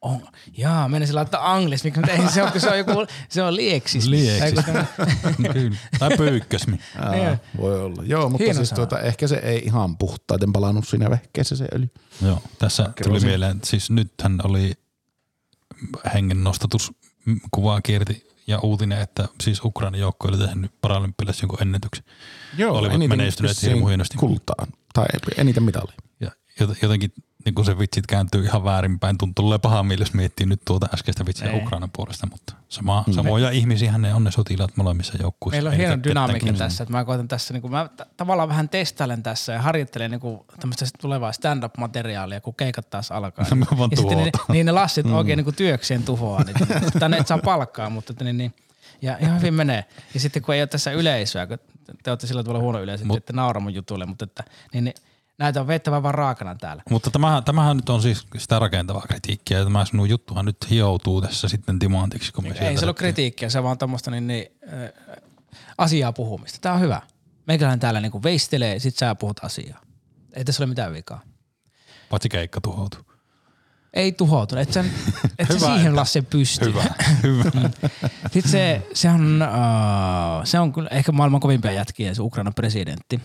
On. Jaa, menisin laittaa anglis, mikä mutta ei se on, kun se on joku, se on lieksis. Lieksis. Ei, kun tämmönen- Kyllä. Tai pyykkösmi. Niin. voi olla. Joo, mutta Hieno siis sana. tuota, ehkä se ei ihan puhtaiten palannut siinä vehkeessä se öljy. Joo, tässä tuli Kerrosin. mieleen, siis nythän oli hengennostatuskuva kierti ja uutinen, että siis Ukrainan joukko oli tehnyt paralympialaisissa jonkun ennätyksen. Joo, Olivat eniten menestyneet hirmu hienosti. Kultaan. Tai eniten mitalia. Ja jot- jotenkin niin kun se vitsit kääntyy ihan väärinpäin. Tuntuu tulee paha mieli, jos miettii nyt tuota äskeistä vitsiä Ei. Ukrainan puolesta, mutta sama, samoja ihmisiä ne on ne sotilaat molemmissa joukkueissa. Meillä on hieno dynamiikka tässä, että mä koitan tässä, niin kuin, mä t- tavallaan vähän testailen tässä ja harjoittelen niin kuin, tämmöistä tulevaa stand-up-materiaalia, kun keikat taas alkaa. Mä vaan ja sitten niin, niin ne lassit mm. oikein niin kuin työkseen tuhoaa niitä. Tänne et saa palkkaa, mutta niin, niin, ja ihan hyvin menee. Ja sitten kun ei ole tässä yleisöä, kun te olette sillä tavalla huono Mut- että naura mun jutuille, mutta että, niin, niin näitä on vettävä vaan raakana täällä. Mutta tämähän, tämähän nyt on siis sitä rakentavaa kritiikkiä. Ja Tämä sinun juttuhan nyt hioutuu tässä sitten timantiksi, kun me Ei se ole kritiikkiä, se on vaan tuommoista niin, niin, äh, asiaa puhumista. Tämä on hyvä. Meikäläinen täällä niin veistelee, sit sä puhut asiaa. Ei tässä ole mitään vikaa. Paitsi keikka tuhoutuu. Ei tuhoutunut. Et sä, et Hyvä, siihen että- Lasse pysty. Hyvä, hyvä. Sitten se, se, on, uh, se on kyllä ehkä maailman kovimpia jätkiä, se Ukrainan presidentti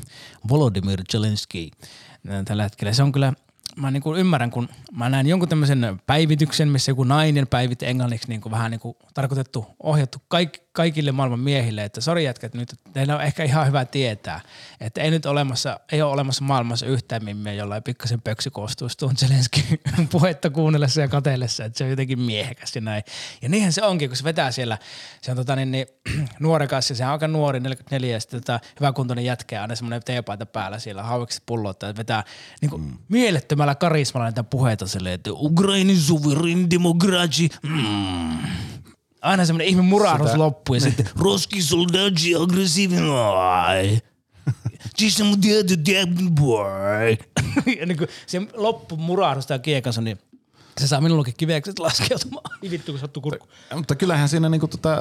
Volodymyr Zelensky äh, tällä hetkellä. Se on kyllä, mä niin kuin ymmärrän, kun mä näen jonkun tämmöisen päivityksen, missä joku nainen päivitti englanniksi niin kuin vähän niin kuin tarkoitettu, ohjattu kaik, kaikille maailman miehille, että sori jätkät nyt, teillä on ehkä ihan hyvä tietää, että ei nyt olemassa, ei ole olemassa maailmassa yhtään mimmiä, jolla ei pikkasen pöksy koostuisi tuon Zelensky puhetta kuunnellessa ja katellessa, että se on jotenkin miehekäs ja näin. Ja niinhän se onkin, kun se vetää siellä, se on tota niin, niin nuorekas ja se on aika nuori, 44 ja sitten tota, hyväkuntoinen jätkä aina semmoinen teepaita päällä siellä, hauikset pullottaa ja vetää niin kuin mm. mielettömällä karismalla näitä puheita silleen, että Ukrainin suverin demokrati, mm. Aina semmoinen ihme murahdus Sitä- loppuu ja sitten Roski soldaci aggressiivinen ai. Siis mun tietty boy. ja niin kuin se loppu murahdus tää kiekansa, niin se saa minullekin kiveekset laskeutumaan. Niin vittu, kun sattuu kurkku. Mutta kyllähän siinä niinku tota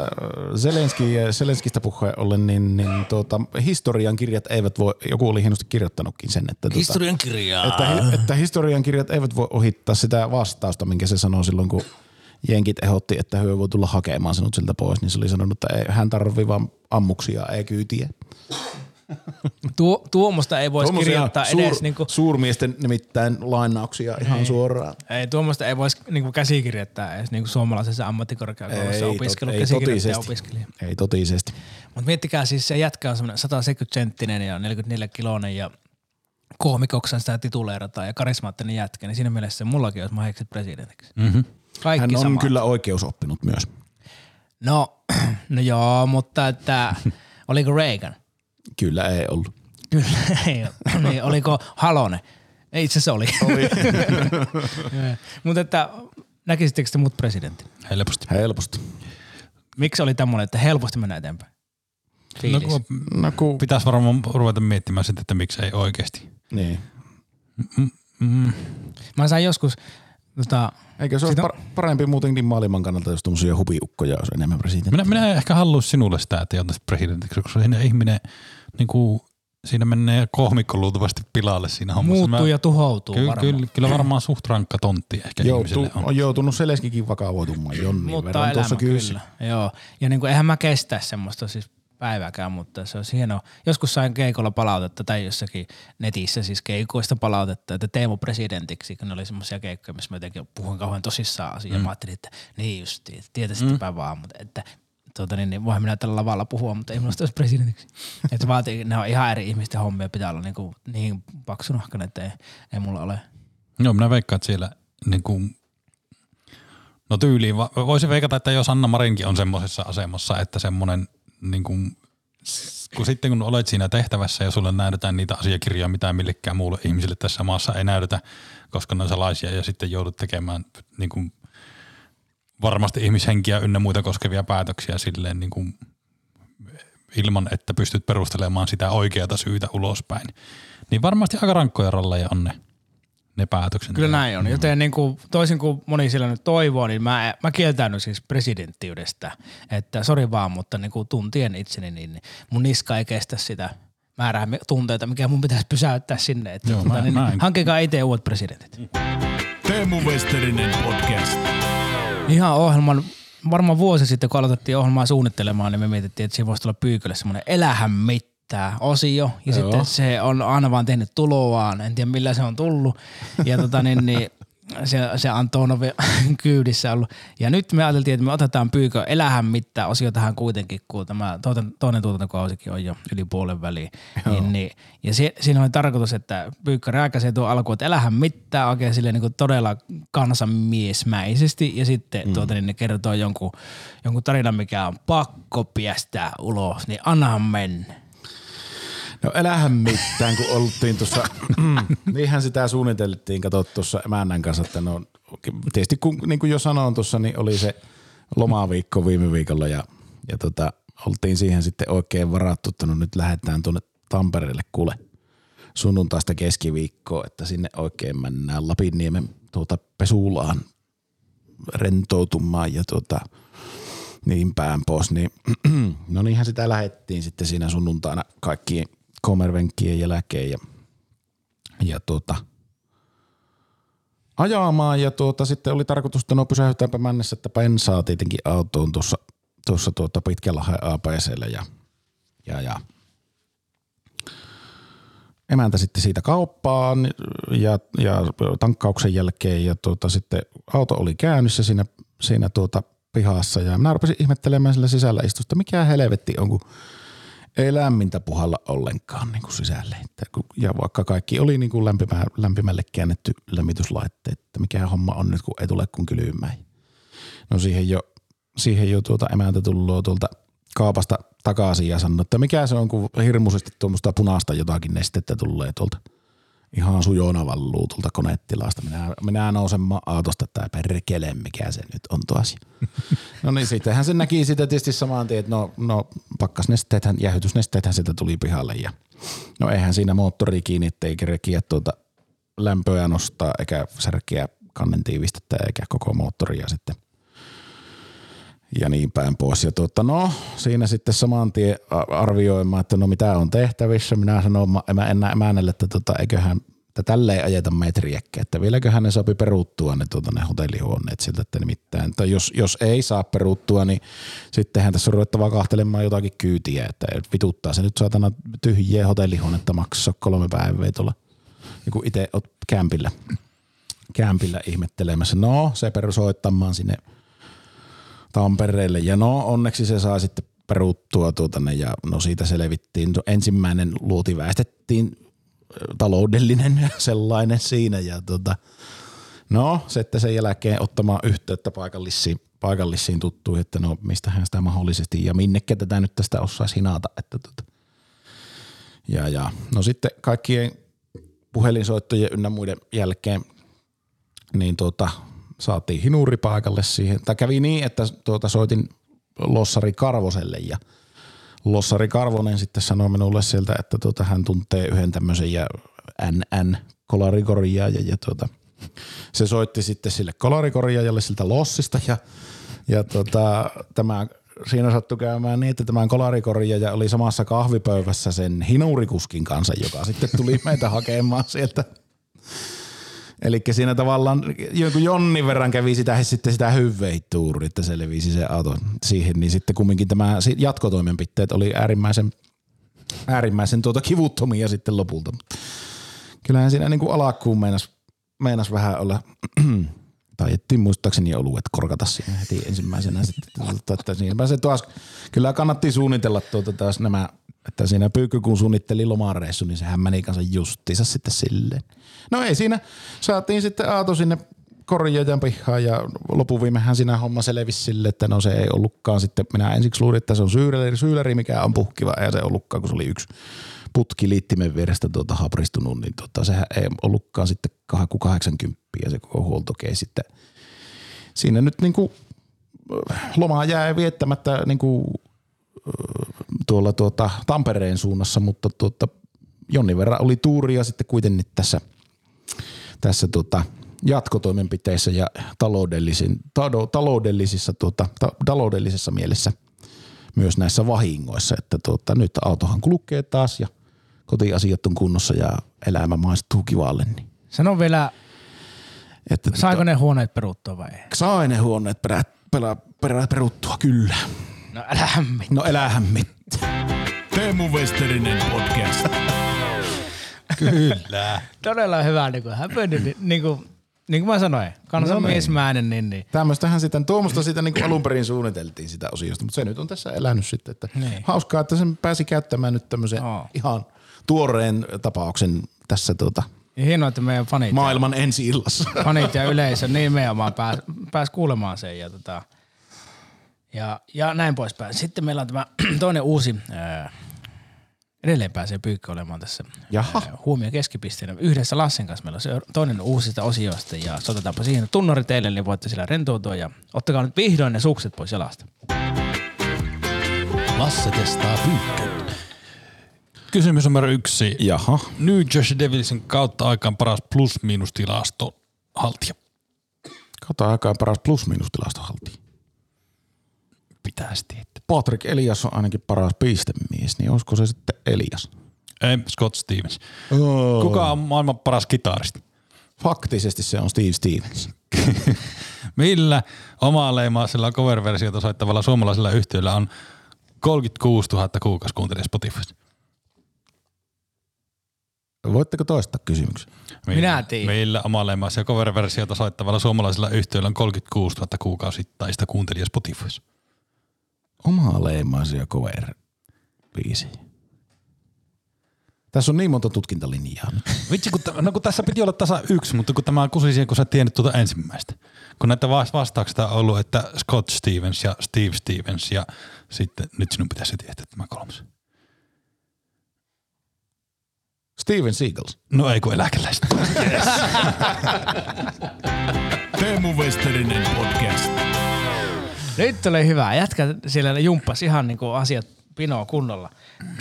Zelenski ja Zelenskistä puheen ollen, niin, niin tuota, historian kirjat eivät voi, joku oli hienosti kirjoittanutkin sen, että, tota, Historian kirjaa. että, että historian kirjat eivät voi ohittaa sitä vastausta, minkä se sanoi silloin, kun jenkit ehdotti, että he voi tulla hakemaan sinut siltä pois, niin se oli sanonut, että ei, hän tarvii vaan ammuksia, ei kyytiä. Tuo, tuommoista ei voisi Tuommoisia kirjoittaa suur, edes niinku, Suurmiesten nimittäin lainauksia ihan suoraan. ei, tuommoista ei voisi niinku käsikirjoittaa edes niinku suomalaisessa ammattikorkeakoulussa tot- opiskelu ei käsikirjoittaja totisesti. opiskelija. Ei totisesti. Mutta miettikää siis se jätkä on semmoinen 170 senttinen ja 44 kiloinen ja koomikoksen sitä tituleerataan ja karismaattinen jätkä, niin siinä mielessä mullakin olisi mahikset presidentiksi. Mm-hmm. Kaikki Hän on sama. kyllä oikeusoppinut myös. No, no joo, mutta että oliko Reagan? Kyllä ei ollut. Kyllä, ei ole. niin, oliko Halonen? Ei, itse asiassa oli. oli. mutta että näkisittekö te mut presidentti? Helposti. Helposti. Miksi oli tämmöinen, että helposti mennään eteenpäin? No, kun No kun, pitäisi varmaan ruveta miettimään sitten, että miksi ei oikeasti. niin. Mm. Mä sain joskus, tota, Eikö se par- parempi muutenkin maailman kannalta, jos tuommoisia hupiukkoja olisi enemmän presidentti? Minä, minä ehkä haluaisin sinulle sitä, että joutaisit presidentiksi, koska siinä ihminen, niin kuin, siinä menee kohmikko luultavasti pilalle siinä hommassa. muuttuu Mä- ja tuhoutuu Kyllä, varmaan. kyllä, kyllä varmaan suht rankka tontti ehkä Joutu, ihmiselle on. on joutunut Seleskikin vakavoitumaan jonnin Mutta verran elämä tuossa kyllä. kyyssä. Joo. Ja niin kuin, eihän mä kestä semmoista siis päivääkään, mutta se olisi hienoa. Joskus sain keikolla palautetta tai jossakin netissä siis keikoista palautetta, että Teemu presidentiksi, kun ne oli semmoisia keikkoja, missä mä jotenkin puhuin kauhean tosissaan asiaa. Mm. Mä ajattelin, että niin justiin, tietäisittepä mm. vaan, mutta että tuota, niin, niin voihan minä tällä lavalla puhua, mutta ei minusta olisi presidentiksi. että vaatii, ne on ihan eri ihmisten hommia, pitää olla niin, kuin, niin paksunahkainen, että ei, ei mulla ole. Joo, minä veikkaan, että siellä niin kuin, no tyyliin, voisin veikata, että jos Anna Marinkin on semmoisessa asemassa, että semmoinen niin kuin, kun sitten kun olet siinä tehtävässä ja sulle näytetään niitä asiakirjoja, mitä millekään muulle ihmiselle tässä maassa ei näytetä, koska ne on salaisia ja sitten joudut tekemään niin kuin varmasti ihmishenkiä ynnä muita koskevia päätöksiä silleen niin kuin ilman, että pystyt perustelemaan sitä oikeata syytä ulospäin. Niin varmasti aika rankkoja ralleja on ne, ne päätökset. Kyllä näin on. Joten niin kuin, toisin kuin moni siellä nyt toivoo, niin mä, mä kieltäydyn siis presidenttiydestä. Että sori vaan, mutta niin kuin tuntien itseni, niin mun niska ei kestä sitä määrää tunteita, mikä mun pitäisi pysäyttää sinne. Että, Joo, tota, mä- niin, mä en- hankkikaa itse uudet presidentit. Teemu Westerinen podcast. Ihan ohjelman, varmaan vuosi sitten kun aloitettiin ohjelmaa suunnittelemaan, niin me mietittiin, että siinä voisi tulla pyykölle semmoinen elähän mittaa osio. Ja Joo. sitten se on aina vaan tehnyt tuloaan, en tiedä millä se on tullut. Ja tota niin, niin se, se Antonov kyydissä ollut. Ja nyt me ajateltiin, että me otetaan pyykö elähän mittaa osio tähän kuitenkin, kun tämä toinen, toinen tuotantokausikin on jo yli puolen väliin. Niin, niin, ja se, siinä oli tarkoitus, että pyykkö rääkäsee tuo alkuun, että elähän mittaa oikein silleen niin todella kansanmiesmäisesti ja sitten mm. tuota, niin ne kertoo jonkun, jonkun tarinan, mikä on pakko piestää ulos, niin annahan mennä. No älähän mitään, kun oltiin tuossa, niinhän sitä suunniteltiin, kato tuossa emännän kanssa, että no tietysti kun, niin kuin jo sanoin tuossa, niin oli se lomaviikko viime viikolla ja, ja tota, oltiin siihen sitten oikein varattu, että no nyt lähdetään tuonne Tampereelle kuule sunnuntaista keskiviikkoa, että sinne oikein mennään Lapinniemen tuota Pesulaan rentoutumaan ja tuota, niin päin pois, niin no niinhän sitä lähettiin sitten siinä sunnuntaina kaikkien komervenkkien jälkeen ja, ja tuota, ajamaan. Ja tuota, sitten oli tarkoitus, että no pysähdytäänpä mennessä, että pensaa tietenkin autoon tuossa, tuossa tuota Pitkälahden APCllä ja, ja, ja emäntä sitten siitä kauppaan ja, ja tankkauksen jälkeen. Ja tuota, sitten auto oli käynnissä siinä, siinä tuota pihassa ja minä rupesin ihmettelemään sillä sisällä istusta, mikä helvetti on, kun ei lämmintä puhalla ollenkaan niin kuin sisälle. Ja vaikka kaikki oli niin kuin lämpimä, lämpimälle käännetty lämmityslaitteet, että mikä homma on nyt, kun ei tule kuin kylmään. No siihen jo, siihen jo tuota emäntä tullut tuolta kaupasta takaisin ja sanoi, että mikä se on, kun hirmuisesti tuommoista punaista jotakin nestettä tulee tuolta ihan sujona valluu konetilasta. Minä, minä nousen autosta, että perkele, mikä se nyt on tuo asia. No niin, sittenhän se näki sitä tietysti saman tien, että no, no pakkasnesteethän, jäähytysnesteethän sieltä tuli pihalle ja no eihän siinä moottori kiinni, ettei kerkiä tuota lämpöä nostaa eikä särkeä kannen tiivistettä eikä koko moottoria sitten ja niin päin pois. Ja tuota, no, siinä sitten saman tien arvioimaan, että no mitä on tehtävissä. Minä sanoin ma- emä, enää emännelle, että tota, eiköhän että tälleen ajeta metriäkkä, että vieläköhän ne sopi peruuttua ne, tuota, ne hotellihuoneet siltä, että nimittäin, että jos, jos ei saa peruuttua, niin sittenhän tässä on ruvettava kahtelemaan jotakin kyytiä, että vituttaa se nyt saatana tyhjiä hotellihuonetta maksaa kolme päivää tuolla, ja kun itse oot kämpillä, kämpillä ihmettelemässä. No, se perusoittamaan sinne Tampereelle. Ja no onneksi se saa sitten peruttua tuota ja no siitä selvittiin. No, Ensimmäinen luoti väestettiin taloudellinen sellainen siinä ja tuota, no sitten sen jälkeen ottamaan yhteyttä paikallisiin, paikallisiin tuttuihin, että no mistähän sitä mahdollisesti ja minnekä tätä nyt tästä osaisi hinata. Että tuota. ja, ja, no sitten kaikkien puhelinsoittojen ynnä muiden jälkeen niin tuota, saatiin hinuri paikalle siihen. Tai kävi niin, että tuota, soitin Lossari Karvoselle ja Lossari Karvonen sitten sanoi minulle sieltä, että tuota, hän tuntee yhden tämmöisen ja NN kolarikorjaaja ja tuota, se soitti sitten sille kolarikorjaajalle siltä Lossista ja, ja tuota, tämä siinä sattui käymään niin, että tämän kolarikorjaaja oli samassa kahvipöydässä sen hinurikuskin kanssa, joka sitten tuli meitä hakemaan sieltä Eli siinä tavallaan joku Jonni verran kävi sitä, sitten sitä hyvveituuri, että se levisi se auto siihen, niin sitten kumminkin tämä jatkotoimenpiteet oli äärimmäisen, äärimmäisen tuota kivuttomia sitten lopulta. Kyllähän siinä niin kuin alakkuun meinas, meinas vähän olla, tai ettiin muistaakseni oluet korkata siinä heti ensimmäisenä sitten, että- että siinä se taas, kyllä kannatti suunnitella tuota taas nämä, että siinä pyykky kun suunnitteli lomareissu, niin sehän meni kanssa justiinsa sitten silleen. No ei siinä, saatiin sitten Aato sinne korjaajan pihaan ja lopuviimehän siinä homma selvisi sille, että no se ei ollutkaan sitten, minä ensiksi luulin, että se on syyleri, syyleri mikä on puhkiva, ja se ollutkaan, kun se oli yksi putki liittimen vierestä tuota hapristunut, niin tota, sehän ei ollutkaan sitten 80 ja se koko huoltokei sitten. Siinä nyt niinku lomaa jää viettämättä niinku tuolla tuota Tampereen suunnassa, mutta tuota, jonnin verran oli tuuria sitten kuitenkin tässä, tässä tuota, jatkotoimenpiteissä ja taloudellisin, tado, taloudellisissa, tuota, ta, taloudellisessa mielessä myös näissä vahingoissa, että tuota, nyt autohan kulkee taas ja kotiasiat on kunnossa ja elämä maistuu kivalle. Niin, Sano vielä, että saiko ne huoneet peruttua vai ei? sai ne huoneet perä, perä, perä, peruttua, kyllä. No älä hämmi. No elähän mitään. Teemu Westerinen podcast. Kyllä. Todella hyvä niin kuin häpöinen, niin, niin, kuin, niin kuin mä sanoin, kansanmiesmäinen, niin, niin. Tämmöistähän sitä, tuommoista sitä niin kuin alun perin suunniteltiin sitä osiosta, mutta se nyt on tässä elänyt sitten. Että Niin. Hauskaa, että sen pääsi käyttämään nyt tämmöisen Joo. ihan tuoreen tapauksen tässä tuota, Ja hienoa, että meidän fanit, maailman ensi illassa. fanit ja yleisö nimenomaan pääs, pääs kuulemaan sen ja, tota, ja, ja näin poispäin. Sitten meillä on tämä toinen uusi, ää, edelleen pääsee Pyykkä olemaan tässä Jaha. ää, huomio keskipisteenä. Yhdessä Lassen kanssa meillä on se toinen uusista osioista ja sotetaanpa siihen tunnari teille, niin voitte sillä rentoutua ja ottakaa nyt vihdoin ne sukset pois jalasta. Lasse testaa pyykköä. Kysymys numero yksi. Jaha. New Jersey Devilsin kautta aikaan paras plus-miinus tilasto haltija. Kato aikaan paras plus-miinus tilastohaltija. Pitäisi tietää. Patrick Elias on ainakin paras pistemies, niin olisiko se sitten Elias? Ei, Scott Stevens. Oh. Kuka on maailman paras kitaristi? Faktisesti se on Steve Stevens. Millä omaa leimaisella cover-versiota soittavalla suomalaisella yhtiöllä on 36 000 kuukausikuuntelijaa Spotifyssa? Voitteko toistaa kysymyksen? Millä, Minä tiedän. Millä omaa leimaisia cover-versiota soittavalla suomalaisella yhtiöllä on 36 000 kuukausittaista kuuntelijaa Spotifyssa? Omaa leimaisia cover biisi. Tässä on niin monta tutkintalinjaa nyt. Vitsi, kun, t- no kun tässä piti olla tasa yksi, mutta kun tämä kusi siihen, kun sä tiennyt tuota ensimmäistä. Kun näitä vas- vastauksia on ollut, että Scott Stevens ja Steve Stevens ja sitten nyt sinun pitäisi tietää tämä kolmas. Steven Seagals. No ei kun eläkeläistä. Teemu Westerinen podcast. Nyt oli hyvä. Jätkä siellä jumppas ihan niin kuin asiat pinoa kunnolla.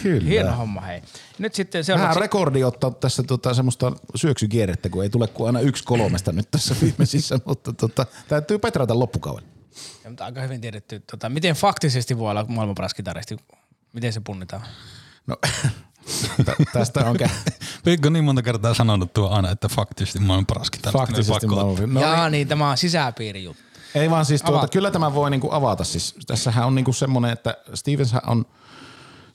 Kyllä. Hieno homma hei. Nyt sitten Vähän seuraavaksi. rekordi ottaa tässä tota, semmoista syöksykierrettä, kun ei tule kuin aina yksi kolmesta nyt tässä viimeisissä, mutta tota, täytyy petrata loppukauden. Ja, mutta aika hyvin tiedetty. Tota, miten faktisesti voi olla maailman paras kitaristi? Miten se punnitaan? No, tä- tästä on kä- Pikku niin monta kertaa sanonut tuo aina, että faktisesti mä oon paras kitaristi. faktisesti Pakko- maailman. No No, Jaa, niin tämä on sisäpiiri juttu. Ei vaan siis tuota, Avaa. kyllä tämä voi niinku avata. Siis, tässähän on niinku semmoinen, että Stevens on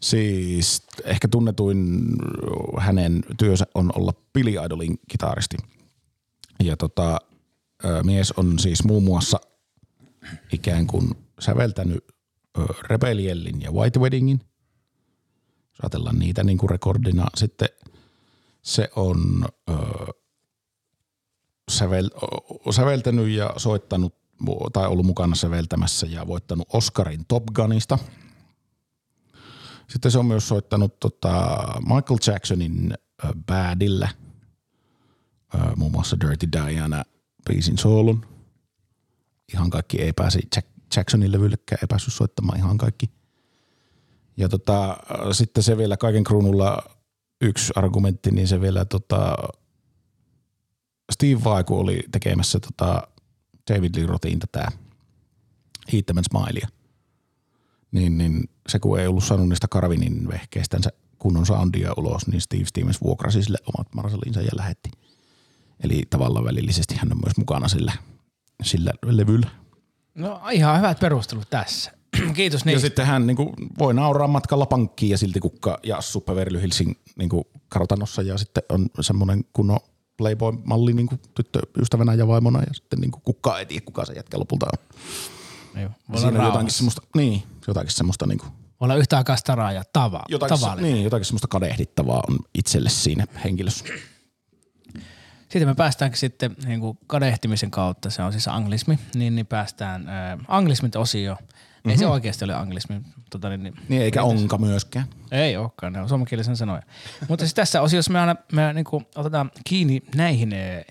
siis ehkä tunnetuin hänen työnsä on olla Billy Idolin kitaristi. Ja tota, mies on siis muun muassa ikään kuin säveltänyt ö, Rebelliellin ja White Weddingin. Jos ajatellaan niitä niin kuin rekordina. Sitten se on ö, sävel, säveltänyt ja soittanut tai ollut mukana säveltämässä ja voittanut Oscarin Top Gunista. Sitten se on myös soittanut tota Michael Jacksonin ö, Badillä, muun muassa Dirty Diana biisin soolun. Ihan kaikki ei pääse Jack, Jacksonin levyllekään, ei päässyt soittamaan ihan kaikki. Ja tota, sitten se vielä kaiken kruunulla yksi argumentti, niin se vielä tota, Steve Vai, kun oli tekemässä tota David Lee Rothin tätä Heat Them and Smilea, niin, niin se kun ei ollut saanut niistä Karvinin vehkeistänsä kunnon soundia ulos, niin Steve Stevens vuokrasi sille omat Marsalinsa ja lähetti. Eli tavallaan välillisesti hän on myös mukana sillä, sillä levyllä. No ihan hyvät perustelut tässä. Kiitos Niin. Ja niistä. sitten hän niin kuin, voi nauraa matkalla pankkiin ja silti kukka ja assu Beverly Hillsin niin kuin, kartanossa ja sitten on semmoinen kunnon Playboy-malli niin kuin, tyttöystävänä ja vaimona ja sitten niin kuin, kukaan ei tiedä, kuka se jätkä lopulta on. Voi, olla Siinä on jotakin semmoista, niin, jotakin semmoista niin kuin, olla yhtä aikaa staraa ja tava, jotakin, tavallinen. niin, jotakin semmoista kadehdittavaa on itselle siinä henkilössä. Sitten me päästäänkin sitten niin kuin kadehtimisen kautta, se on siis anglismi, niin, niin päästään äh, anglismit-osio. Mm-hmm. Ei se oikeasti ole anglismi. Tota, niin, Niin eikä onka myöskään. Ei olekaan, ne on suomenkielisen sanoja. Mutta siis tässä osiossa me aina me niinku otetaan kiinni näihin eh,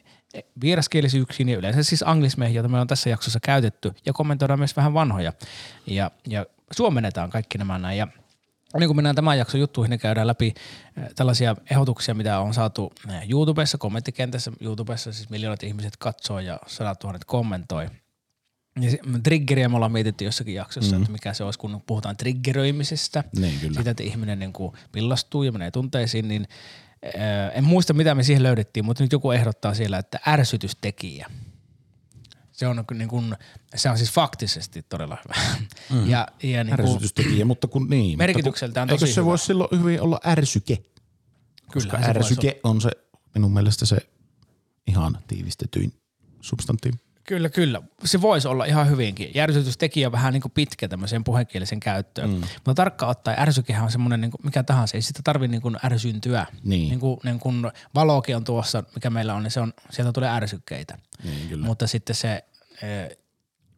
vieraskielisyyksiin ja yleensä siis anglismeihin, joita me on tässä jaksossa käytetty ja kommentoidaan myös vähän vanhoja ja, ja suomennetaan kaikki nämä näin ja niin kuin mennään tämän jakson juttuihin, niin käydään läpi eh, tällaisia ehdotuksia, mitä on saatu YouTubessa, kommenttikentässä. YouTubessa siis miljoonat ihmiset katsoo ja sadat tuhannet kommentoi. Ja se- triggeriä me ollaan mietitty jossakin jaksossa, mm. että mikä se olisi, kun puhutaan triggeröimisestä. Niin, kyllä. Sitä, että ihminen niin kuin pillastuu ja menee tunteisiin, niin ää, en muista mitä me siihen löydettiin, mutta nyt joku ehdottaa siellä, että ärsytystekijä. Se on, niin kuin, se on siis faktisesti todella hyvä. Mm. Ja, ja niin kuin, Ärsytystekijä, mutta kun niin. Merkitykseltään tosi Eikö se hyvä. voisi silloin hyvin olla ärsyke? Koska se voisi ärsyke on se minun mielestä se ihan tiivistetyin substantiivi. Kyllä, kyllä. Se voisi olla ihan hyvinkin. Järsytystekijä on vähän niin kuin pitkä tämmöiseen puhekielisen käyttöön. Mm. Mutta tarkkaan ottaen ärsykehän on semmoinen niin mikä tahansa. Ei sitä tarvitse niin kuin ärsyntyä. Niin. Niin kuin, niin kuin valokin on tuossa, mikä meillä on, niin se on, sieltä tulee ärsykkeitä. Niin, kyllä. Mutta sitten se... E,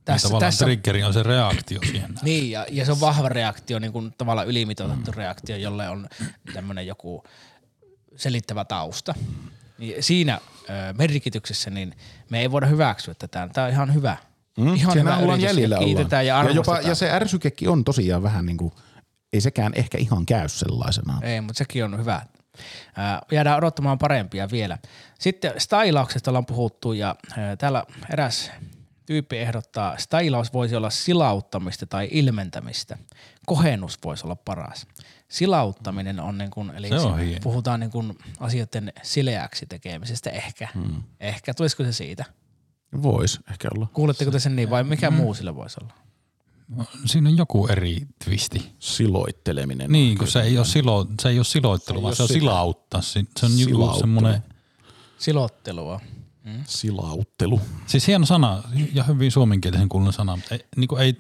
Tässä, tavallaan tässä, triggeri on se reaktio siihen. niin, ja, ja se on vahva reaktio, niin kuin tavallaan ylimitoitettu mm. reaktio, jolle on tämmöinen joku selittävä tausta. Niin siinä merkityksessä niin me ei voida hyväksyä tätä. Tämä on ihan hyvä. Mm, ihan hyvä ollaan yritys jäljellä ja kiitetään ja, ja, jopa, ja se ärsykekin on tosiaan vähän niin kuin, ei sekään ehkä ihan käy sellaisenaan. Ei, mutta sekin on hyvä. Ää, jäädään odottamaan parempia vielä. Sitten stylauksesta ollaan puhuttu ja ää, täällä eräs tyyppi ehdottaa, stylaus voisi olla silauttamista tai ilmentämistä. Kohennus voisi olla paras. Silauttaminen on niin kuin, eli Se on se- hieno. puhutaan niin kuin asioiden sileäksi tekemisestä ehkä. Hmm. Ehkä, tulisiko se siitä? Voisi ehkä olla. Kuuletteko te sen niin vai mikä muu sillä voisi olla? Siinä on joku eri twisti. Siloitteleminen. Niin, kun se ei ole, silo, se ei ole siloittelu, Se ei vaan ole se on silauttaa. Se on joku Silauttelu. semmoinen, Silottelua. Silauttelu. siis hieno sana ja hyvin suomenkielisen kuulun sana, mutta ei, niin kuin ei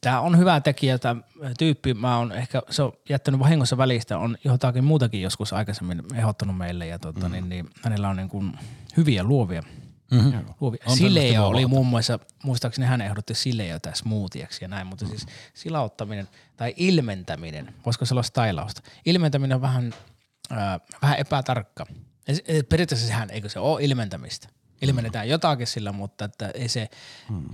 Tämä on hyvä tekijä, tämä tyyppi, mä oon ehkä, se on jättänyt vahingossa välistä, on jotakin muutakin joskus aikaisemmin ehdottanut meille ja tota, mm. niin, niin, hänellä on niin kuin hyviä luovia. mm-hmm. luovia. Sileo oli muun muassa, muistaakseni hän ehdotti sileota smoothiaksi ja näin, mutta siis silauttaminen tai ilmentäminen, voisiko se olla stylausta? Ilmentäminen on vähän, äh, vähän epätarkka. Se- eh, Periaatteessa sehän, eikö se ole ilmentämistä? Ilmennetään jotakin sillä, mutta että ei, se,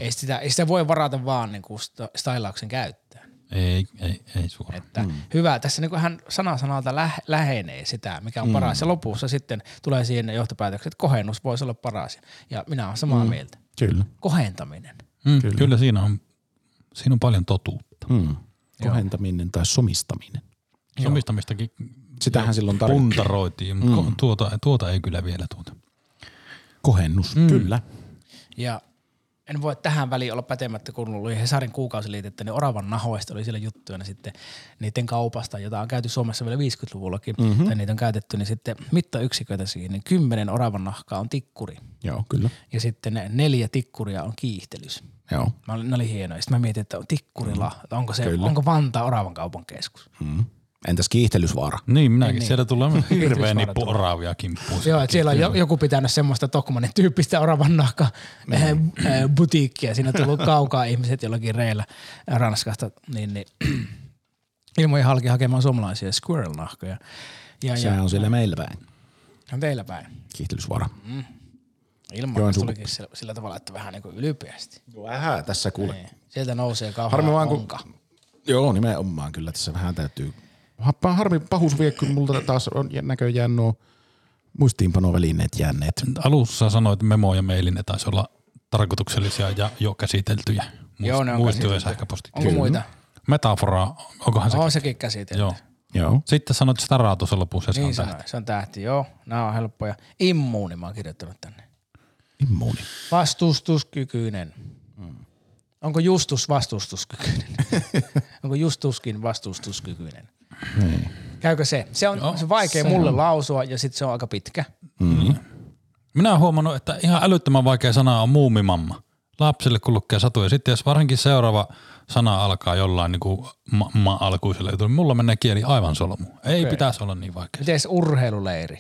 ei, sitä, ei sitä voi varata vaan niin kuin stylauksen käyttöön. ei, ei, ei suoraan. Että mm. hyvä, tässä niin kuin hän sana sanalta lä- lähenee sitä, mikä on mm. paras. Ja lopussa sitten tulee siihen johtopäätökset, että kohennus voisi olla paras. Ja minä olen samaa mm. mieltä. Kyllä. Kohentaminen. Mm, kyllä. kyllä siinä on, siinä on paljon totuutta. Hmm. Kohentaminen tai somistaminen. Somistamistakin Sitähän silloin tarvittiin. puntaroitiin, mutta mm. tuota, tuota ei kyllä vielä tuota. Kohennus, mm. kyllä. Ja en voi tähän väliin olla pätemättä, kun oli Hesarin kuukausiliitettä, niin oravan nahoista oli siellä juttuja, niin sitten niiden kaupasta, jota on käyty Suomessa vielä 50-luvullakin, mm-hmm. tai niitä on käytetty, niin sitten mittayksiköitä siihen, niin kymmenen oravan nahkaa on tikkuri. Joo, kyllä. Ja sitten ne neljä tikkuria on kiihtelys. Joo. Mä olin, ne oli hienoja. Sitten mä mietin, että on tikkurilla, mm. onko, se, Kyllä. onko Vantaa oravan kaupan keskus. Mm. Entäs kiihtelysvaara? Niin, minäkin. niin. Sieltä tulee hirveä Kiitos, nippu oravia kimppuun. Joo, että siellä on jo- joku pitänyt semmoista Tokmanin tyyppistä oravan nahka eh, eh, butiikkia. Siinä on tullut kaukaa ihmiset jollakin reillä Ranskasta, niin, niin ilmojen halki hakemaan suomalaisia squirrel-nahkoja. Ja, Sehän ja on siellä meillä päin. on teillä päin. Kiihtelysvaara. Ilman Joensuun. tulikin sillä, sillä tavalla, että vähän niin kuin ylpeästi. Vähän tässä kuule. Niin. Sieltä nousee kauhean Harmi vaan, kun-. Joo, nimenomaan kyllä tässä vähän täytyy. Ha- Harmi pahus vie, kun multa taas on näköjään nuo muistiinpanovälineet jääneet. Alussa sanoit, että memo ja maili, ne taisi olla tarkoituksellisia ja jo käsiteltyjä. Muist- Joo, ne on Muistio ja käsitelty. sähköpostit. Onko muita? Metafora, onkohan se? On sekin käsitelty. Joo. Joo. Joo. Sitten sanoit Staraa tuossa lopussa, se Niin on sanoin, tähti. se on tähti, joo. Nämä on helppoja. Immuuni mä oon kirjoittanut tänne. Immuuni. Vastustuskykyinen. Onko Justus vastustuskykyinen? Onko Justuskin vastustuskykyinen? Käykö se? Se on, Joo, se on vaikea se mulle on. lausua ja sitten se on aika pitkä. Minä olen huomannut, että ihan älyttömän vaikea sana on muumimamma. Lapsille kun lukee satuja. Sitten jos varsinkin seuraava sana alkaa jollain niin kuin ma- ma-alkuisella jutulla, niin mulla menee kieli aivan solmu. Ei Okei. pitäisi olla niin vaikea. Miten urheiluleiri?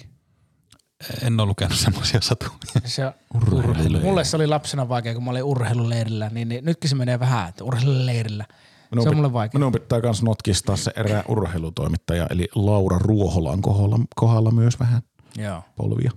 en ole lukenut semmoisia satuja. Se, Urheiluleiri. mulle se oli lapsena vaikea, kun mä olin urheiluleirillä, niin, niin nytkin se menee vähän, että urheiluleirillä. Minun se on mulle vaikea. Minun pitää myös notkistaa se erää urheilutoimittaja, eli Laura Ruoholan kohdalla, kohdalla myös vähän Joo, polvia.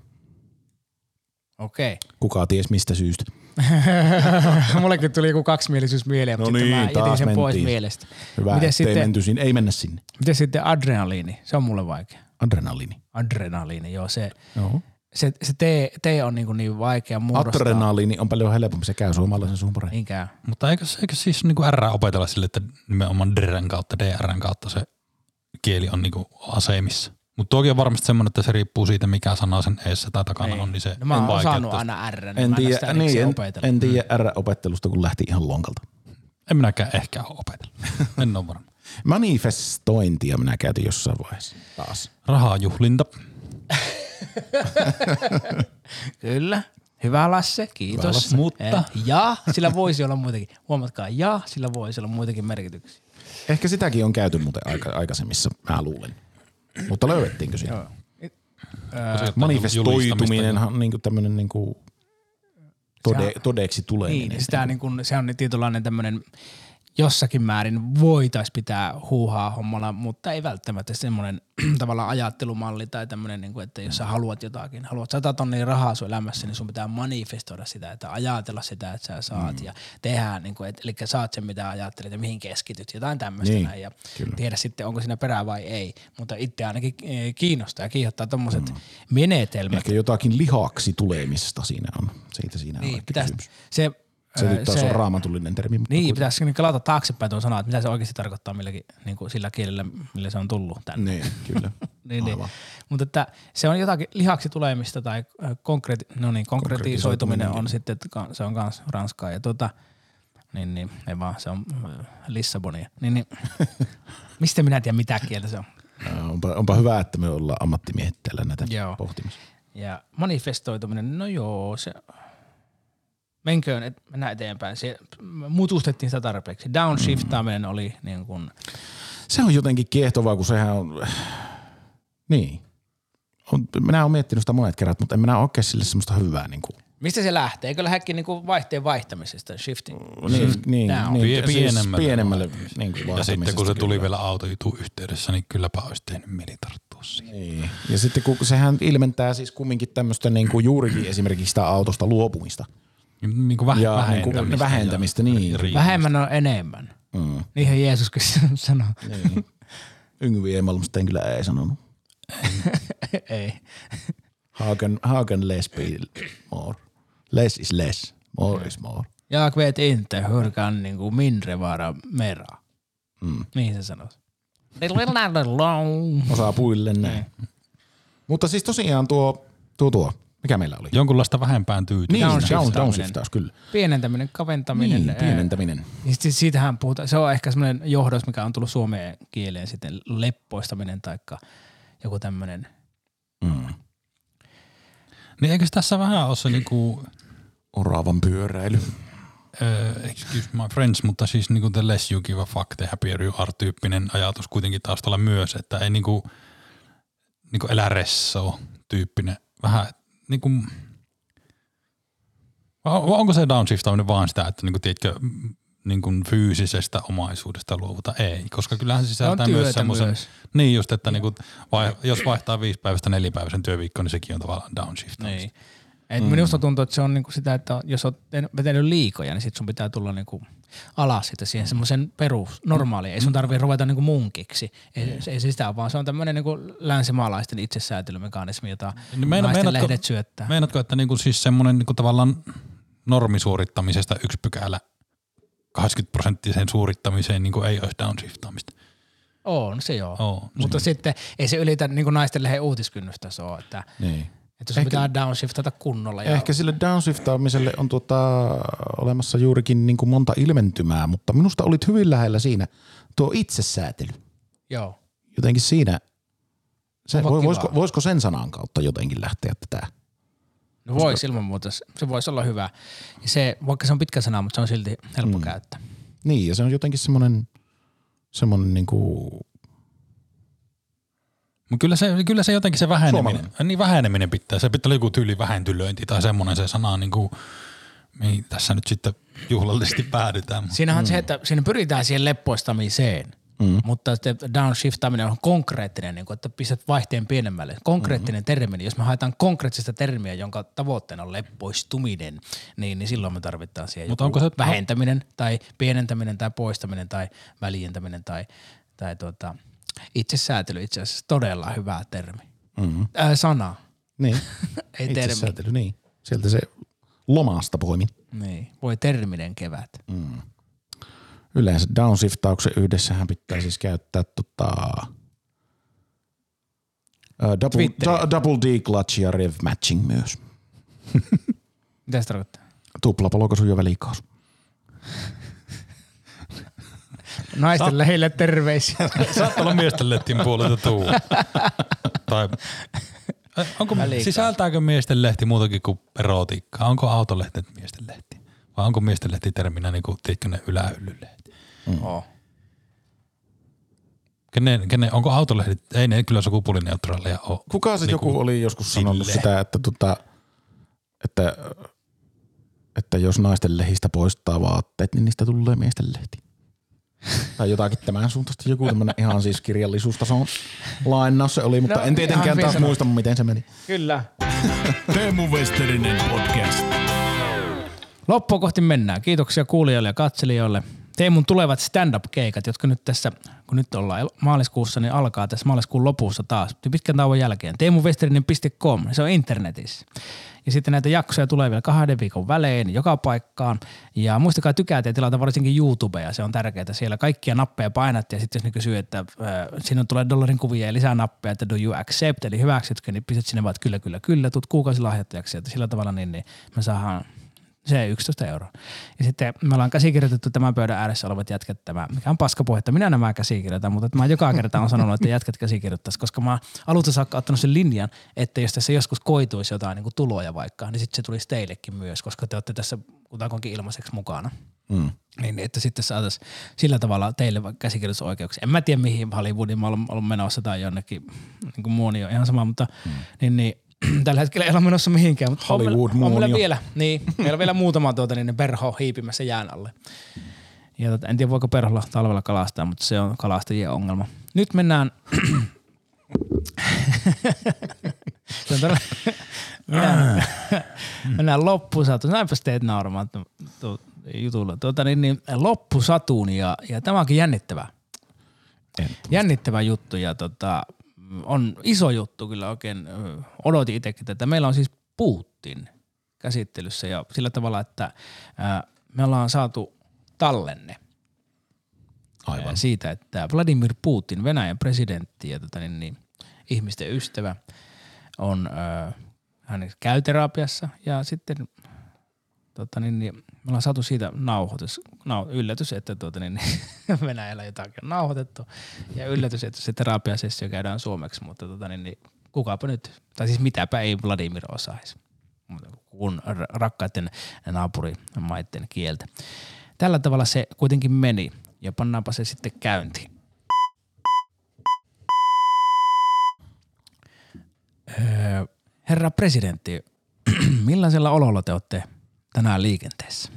okei. Kuka ties mistä syystä. Mullekin tuli joku kaksimielisyys mieleen, No mutta niin, mä jätin taas sen pois mentiin. mielestä. Hyvä, Miten sitten, menty sinne. Ei mennä sinne. miten sitten adrenaliini? Se on mulle vaikea. Adrenaliini. Adrenaliini, joo. Se, Joo. Se, se T, T on niin, niin vaikea muodostaa. Adrenaliini on paljon helpompi. Se käy suomalaisen suun paremmin. Niinkään. Mutta eikö, eikö siis niinku R opetella sille, että nimenomaan DRn kautta, DRn kautta se kieli on niinku asemissa? Mutta tuokin on varmasti semmoinen, että se riippuu siitä, mikä sana sen eessä tai takana Niin. on, niin se No mä oon osannut aina R, niin En mä en ole tiedä, sitä niin, en, opetella. en tiedä R-opettelusta, kun lähti ihan lonkalta. En minäkään ehkä ole opetellut. en ole varma. Manifestointia minä käytin jossain vaiheessa taas. Rahajuhlinta. Kyllä. Hyvä Lasse, kiitos. Lasse. Mutta- Eh, Ja sillä voisi olla muitakin, huomatkaa, ja sillä voisi olla muitakin merkityksiä. Ehkä sitäkin on käyty muuten aika, aikaisemmissa, mä luulen. Mutta löydettiinkö siinä? Joo. Manifestoituminen on niinku tämmöinen niinku tode, todeksi tuleminen. Niin, sitä niin kuin, se on tietynlainen tämmöinen jossakin määrin voitaisiin pitää huuhaa hommalla, mutta ei välttämättä semmoinen tavallaan ajattelumalli tai tämmöinen, niin kuin, että jos sä haluat jotakin, haluat 100 tonnia rahaa sun elämässä, niin sun pitää manifestoida sitä, että ajatella sitä, että sä saat mm. ja tehdä, niin kuin, et, eli saat sen mitä ajattelet ja mihin keskityt, jotain tämmöistä Niin, näin ja tiedä sitten, onko siinä perää vai ei, mutta itse ainakin eh, kiinnostaa ja kiihottaa tommoset mm. menetelmät. Ehkä jotakin lihaksi tulemista siinä on. Siitä siinä on Niin, ehkä pitäisi, se, Se, nyt taas on raamatullinen termi. Mutta Niin, kuitenkin. pitäisi niin kelata taaksepäin tuon sanaa, että mitä se oikeasti tarkoittaa milläkin, niin kuin sillä kielellä, millä se on tullut tänne. Niin, kyllä. Niin, niin. Mutta että se on jotakin lihaksi tulemista tai konkreeti, no niin, konkretisoituminen on sitten, että se on myös ranskaa ja tota, niin, niin, ei vaan, se on Lissabonia. Niin, niin. Mistä minä tiedän mitä kieltä se on? Onpa, onpa hyvä, että me ollaan ammattimiehet täällä näitä Joo. pohtimassa. Ja manifestoituminen, no joo, se, menköön, et, mennään eteenpäin. Se, mutustettiin sitä tarpeeksi. Downshiftaaminen oli niin kuin, Se on jotenkin kiehtovaa, kun sehän on... Niin. On, minä olen miettinyt sitä monet kerrat, mutta en minä oikein sille semmoista hyvää niin kuin, Mistä se lähtee? Eikö lähdekin niinku vaihteen vaihtamisesta, shifting? niin, niin, down. niin, Pie- siis pienemmälle. pienemmälle niin kuin Ja sitten kun se tuli kyllä. vielä autojutu yhteydessä, niin kylläpä olisi tehnyt mieli tarttua siihen. Niin. Ja sitten kun sehän ilmentää siis kumminkin tämmöistä niin kuin juurikin esimerkiksi sitä autosta luopumista. Niin kuin väh- Ja vähentämistä. niin kuin vähentämistä, niin. Vähemmän on enemmän. Mm. Niinhän Jeesuskin sanoo. Niin. Yngvi Emalmsten kyllä ei sanonut. Ei. Hagen, hagen less be more. Less is less. More is more. Jag vet inte hur kan niinku mindre vara mera. Mm. Niin se sanoo. Osaa puille näin. Mutta siis tosiaan tuo, tuo, tuo. Mikä meillä oli? Jonkunlaista vähempään tyytyä. Niin, down, downshiftaus, kyllä. Pienentäminen, kaventaminen. Niin, pienentäminen. Niin sit siitähän puhutaan. Se on ehkä semmoinen johdos, mikä on tullut suomeen kieleen sitten leppoistaminen tai joku tämmöinen. Mm. Niin eikö tässä vähän ole se niinku, Oravan pyöräily. uh, excuse my friends, mutta siis niinku the less you give a fuck, the happier you are tyyppinen ajatus kuitenkin taustalla myös, että ei niinku, niinku elä resso tyyppinen. Vähän niinku, on- onko se downshiftaaminen vaan sitä, että niinku, tiedätkö, m- niin kuin fyysisestä omaisuudesta luovuta? Ei, koska kyllähän se sisältää myös semmoisen, niin just, että niinku, vai, jos vaihtaa viisi päivästä nelipäiväisen työviikkoon, niin sekin on tavallaan downshiftaamista. Niin. Et mm. Minusta tuntuu, että se on niinku sitä, että jos olet vetänyt liikoja, niin sit sun pitää tulla niinku alas siitä siihen semmoisen perus, normaaliin. Ei sun tarvii ruveta niinku munkiksi. Ei, se, ei se sitä, vaan se on tämmöinen niinku länsimaalaisten itsesäätelymekanismi, jota Niin meina- naisten meinaatko- lehdet syöttää. Meinaatko, että niinku siis semmoinen niinku tavallaan normisuorittamisesta yksi pykälä 80 prosenttiseen suorittamiseen niinku ei olisi downshiftaamista? On se joo. Oo, Mutta sitten ei se ylitä niinku naisten lehden uutiskynnystasoa, että, Niin. Että sun Ehkä- pitää downshiftata kunnolla. Ja ehkä sille downshiftaamiselle on tuota, olemassa juurikin niin kuin monta ilmentymää, mutta minusta olit hyvin lähellä siinä tuo itsesäätely. Joo. Jotenkin siinä, se, voi, kivaa. voisiko, voisiko sen sanan kautta jotenkin lähteä tätä? No voisi ilman muuta, se- se voisi olla hyvä. Ja se, vaikka se on pitkä sana, mutta se on silti helppo mm. käyttää. Niin, ja se on jotenkin semmoinen, semmoinen niin kuin, Mutta kyllä se, kyllä se jotenkin se väheneminen, Suomalainen. niin väheneminen pitää. Se pitää olla joku tyyli vähentylöinti tai semmoinen se sana, niin kuin, mihin tässä nyt sitten juhlallisesti päädytään. Siinähän on se, että siinä pyritään siihen leppoistamiseen, mm. mutta se downshiftaminen on konkreettinen, niin kuin, että pistät vaihteen pienemmälle. Konkreettinen mm. termi, niin jos me haetaan konkreettista termiä, jonka tavoitteena on leppoistuminen, niin, niin silloin me tarvitaan siihen Mutta onko se- vähentäminen tai pienentäminen tai poistaminen tai väljentäminen tai, tai tuota, itsesäätely itse asiassa todella hyvä termi. Mm. Äh, sana, Niin. ei termi. Itsesäätely, niin. Sieltä se lomasta poimi. Niin. Voi terminen kevät. Yleensä downshiftauksen yhdessähän pitää siis käyttää tota, ää, double, du, double D clutch ja rev matching myös. Mitä se tarkoittaa? Tuplapolokaisu ja välikaasu. Naisten lähelle terveisiä. Saattaa olla miesten lehtien puolelta tuu. tai, Äh, onko, Välikaa. sisältääkö miesten lehti muutakin kuin erotiikkaa? Onko autolehti miesten lehti? Vai onko miesten lehti terminä niin kuin, tiedätkö, ne ylähyllylehti? Oh. Kenen, kenen, onko autolehdit? Ei ne kyllä sukupuolineutraaleja ole. Kuka se Niinku joku oli joskus sanonut sille. sitä, että, tota, että, että jos naisten lehistä poistaa vaatteet, niin niistä tulee miesten lehti. Tai jotakin tämän suuntaista. Joku tämmöinen ihan siis kirjallisuustason lainaus se oli, mutta No, en tietenkään taas muista, miten se meni. Kyllä. Teemu Westerinen podcast. Loppua kohti mennään. Kiitoksia kuulijoille ja katselijoille. Teemun tulevat stand-up-keikat, jotka nyt tässä, kun nyt ollaan maaliskuussa, niin alkaa tässä maaliskuun lopussa taas, pitkän tauon jälkeen. teemuvesterinen.com, se on internetissä. Ja sitten näitä jaksoja tulee vielä kahden viikon välein joka paikkaan. Ja muistakaa tykätä ja tilata varsinkin YouTubea, se on tärkeää. Siellä kaikkia nappeja painatte ja sitten jos ne kysyy, että äh, sinne tulee dollarin kuvia ja lisää nappeja, että do you accept, eli hyväksytkö, niin pistät sinne vaan, että kyllä, kyllä, kyllä, tuut kuukausilahjoittajaksi. Että sillä tavalla niin, niin me saadaan se 11 euroa. Ja sitten me ollaan käsikirjoitettu tämän pöydän ääressä olevat jätkät tämä, mikä on paskapuhetta. Minä nämä käsikirjoitan, mutta että mä joka kerta on sanonut, että jätkät käsikirjoittaisi, koska mä alusta saakka ottanut sen linjan, että jos tässä joskus koituisi jotain niin kuin tuloja vaikka, niin sitten se tulisi teillekin myös, koska te olette tässä kutakuinkin ilmaiseksi mukana. Mm. Niin, että sitten saataisiin sillä tavalla teille käsikirjoitusoikeuksia. En mä tiedä mihin Hollywoodiin mä olen menossa tai jonnekin niin kuin muoni on ihan sama, mutta mm. niin, niin, tällä hetkellä ei ole menossa mihinkään. Mutta on Hollywood on meillä muonio. vielä, niin, meillä on vielä muutama tuota, niin perho hiipimässä jään alle. Ja tota, en tiedä voiko perholla talvella kalastaa, mutta se on kalastajien ongelma. Nyt mennään se on todella, mennään, mennään loppusatuun. Näinpäs teet nauramaan tu- tu- jutulla. Tuota, niin, niin, loppusatuun ja, ja tämä onkin jännittävä. Jännittävä juttu ja tota, on iso juttu kyllä oikein. Odotin itsekin tätä. Meillä on siis Putin käsittelyssä ja sillä tavalla, että me ollaan saatu tallenne Aivan. Siitä, että Vladimir Putin, Venäjän presidentti ja tota, niin, niin, ihmisten ystävä, on hän käy terapiassa ja sitten tota, niin, niin, me ollaan saatu siitä nauhoitus, nau, yllätys, että tuota, niin, Venäjällä jotakin on nauhoitettu ja yllätys, että se terapiasessio käydään suomeksi, mutta tota, niin, niin, kukapa nyt, tai siis mitäpä ei Vladimir osaisi kun ra- rakkaiden naapurimaiden kieltä. Tällä tavalla se kuitenkin meni ja pannaanpa se sitten käyntiin. Öö, herra presidentti, millaisella ololla te olette tänään liikenteessä?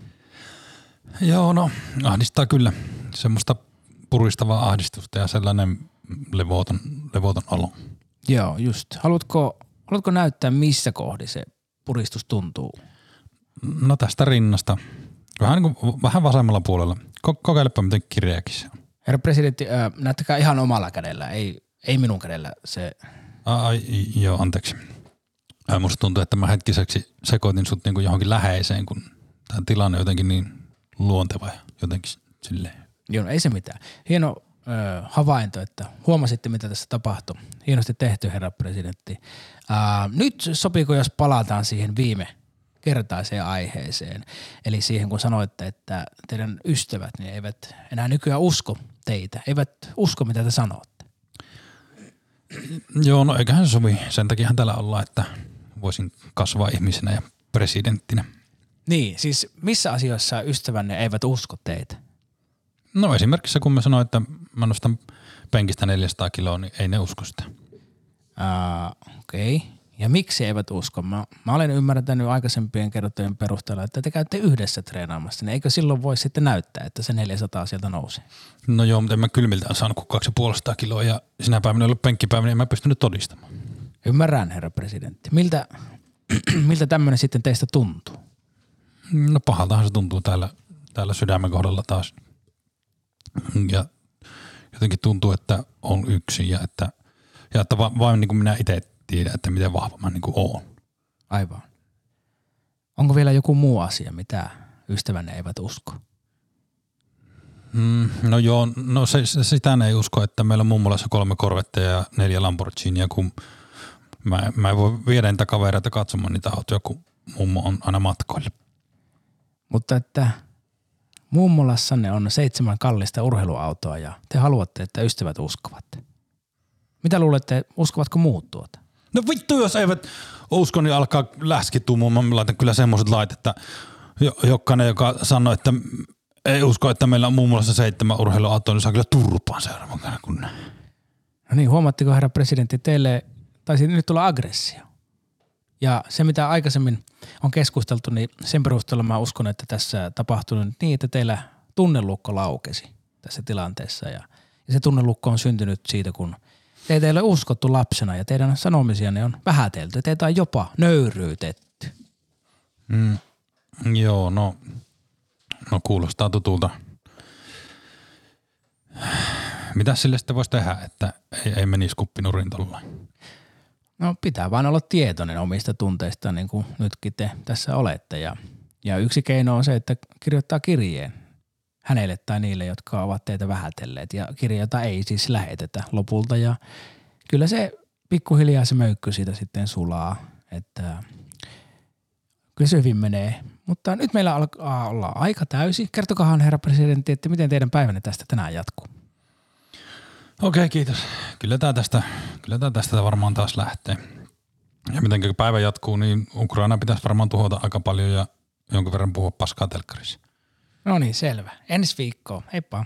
Joo, no ahdistaa kyllä. Semmoista puristavaa ahdistusta ja sellainen levoton, levoton olo. Joo, just. Haluatko, haluatko näyttää, missä kohdin se puristus tuntuu? No tästä rinnasta. Vähän, niin kuin, vähän vasemmalla puolella. Ko- kokeilepa miten kireäkin se on. Herra presidentti, näyttäkää ihan omalla kädellä, ei, ei minun kädellä. Se, Ai, joo, anteeksi. Ää, Musta tuntuu, että mä hetkiseksi sekoitin sut niin kuin johonkin läheiseen, kun tämä tilanne on jotenkin niin luonteva ja jotenkin silleen. joo, no ei se mitään. Hieno öö, havainto, että huomasitte, mitä tässä tapahtui. Hienosti tehty, herra presidentti. Ää, nyt sopiiko, jos palataan siihen viime kertaiseen aiheeseen. Eli siihen, kun sanoitte, että teidän ystävät niin eivät enää nykyään usko teitä, eivät usko, mitä te sanotte. Joo, no eiköhän se sovi. Sen takiahan täällä ollaan, että voisin kasvaa ihmisenä ja presidenttinä. Niin, siis missä asioissa ystävänne eivät usko teitä? No esimerkiksi kun mä sanoin, että mä nostan penkistä 400 kiloa, niin ei ne usko sitä. Uh, Okei. Okay. Ja miksi eivät usko? Mä, mä olen ymmärtänyt aikaisempien kertojen perusteella, että te käytte yhdessä treenaamassa. Niin eikö silloin voi sitten näyttää, että se 400 sieltä nousee? No joo, mutta en mä kylmiltään saanut kuin 250 kiloa ja sinä päivänä ei ollut penkkipäivänä, niin en mä pystynyt todistamaan. Ymmärrän, herra presidentti. Miltä, miltä tämmöinen sitten teistä tuntuu? No pahaltahan se tuntuu täällä, täällä sydämen kohdalla taas. Ja jotenkin tuntuu, että on yksin ja että, ja että va, vain niin kuin minä itse tiedän, että miten vahva mä niin kuin oon. Aivan. Onko vielä joku muu asia, mitä ystävänne eivät usko? Mm, no joo, no se, se, sitä ei usko, että meillä on mummolassa kolme korvetteja ja neljä Lamborghinia, kun mä, mä en voi viedä niitä kavereita katsomaan niitä autoja, kun mummo on aina matkoilla. Mutta että mummolassanne on seitsemän kallista urheiluautoa ja te haluatte, että ystävät uskovat. Mitä luulette, uskovatko muut tuota? No vittu, jos eivät usko, niin alkaa läskitua. Mä laitan kyllä semmoiset lait, että jo- jokainen, joka sanoo, että ei usko, että meillä on muun muassa seitsemän urheiluautoa, niin saa kyllä turpaan seuraavan kerran. Kun... No niin, huomaatteko herra presidentti, teille taisi nyt tulla aggressio. Ja se, mitä aikaisemmin on keskusteltu, niin sen perusteella mä uskon, että tässä tapahtui nyt niin, että teillä tunnelukko laukesi tässä tilanteessa. Ja, ja se tunnelukko on syntynyt siitä, kun teitä ei ole uskottu lapsena ja teidän sanomisianne on vähätelty. Teitä on jopa nöyryytetty. Mm, joo, no, no kuulostaa tutulta. Mitä sille sitten voisi tehdä, että ei, ei menisi kuppinurin tollaan? No pitää vaan olla tietoinen omista tunteista, niin kuin nytkin te tässä olette. Ja, ja yksi keino on se, että kirjoittaa kirjeen hänelle tai niille, jotka ovat teitä vähätelleet. Ja kirjata ei siis lähetetä lopulta. Ja kyllä se pikkuhiljaa se möykky siitä sitten sulaa, että kyllä se hyvin menee. Mutta nyt meillä alkaa olla aika täysi. Kertokahan herra presidentti, että miten teidän päivänne tästä tänään jatkuu. Okei, kiitos. Kyllä tämä tästä, kyllä tää tästä varmaan taas lähtee. Ja miten päivä jatkuu, niin Ukraina pitäisi varmaan tuhota aika paljon ja jonkun verran puhua paskaa telkkarissa. No niin, selvä. Ensi viikkoon. Heippa.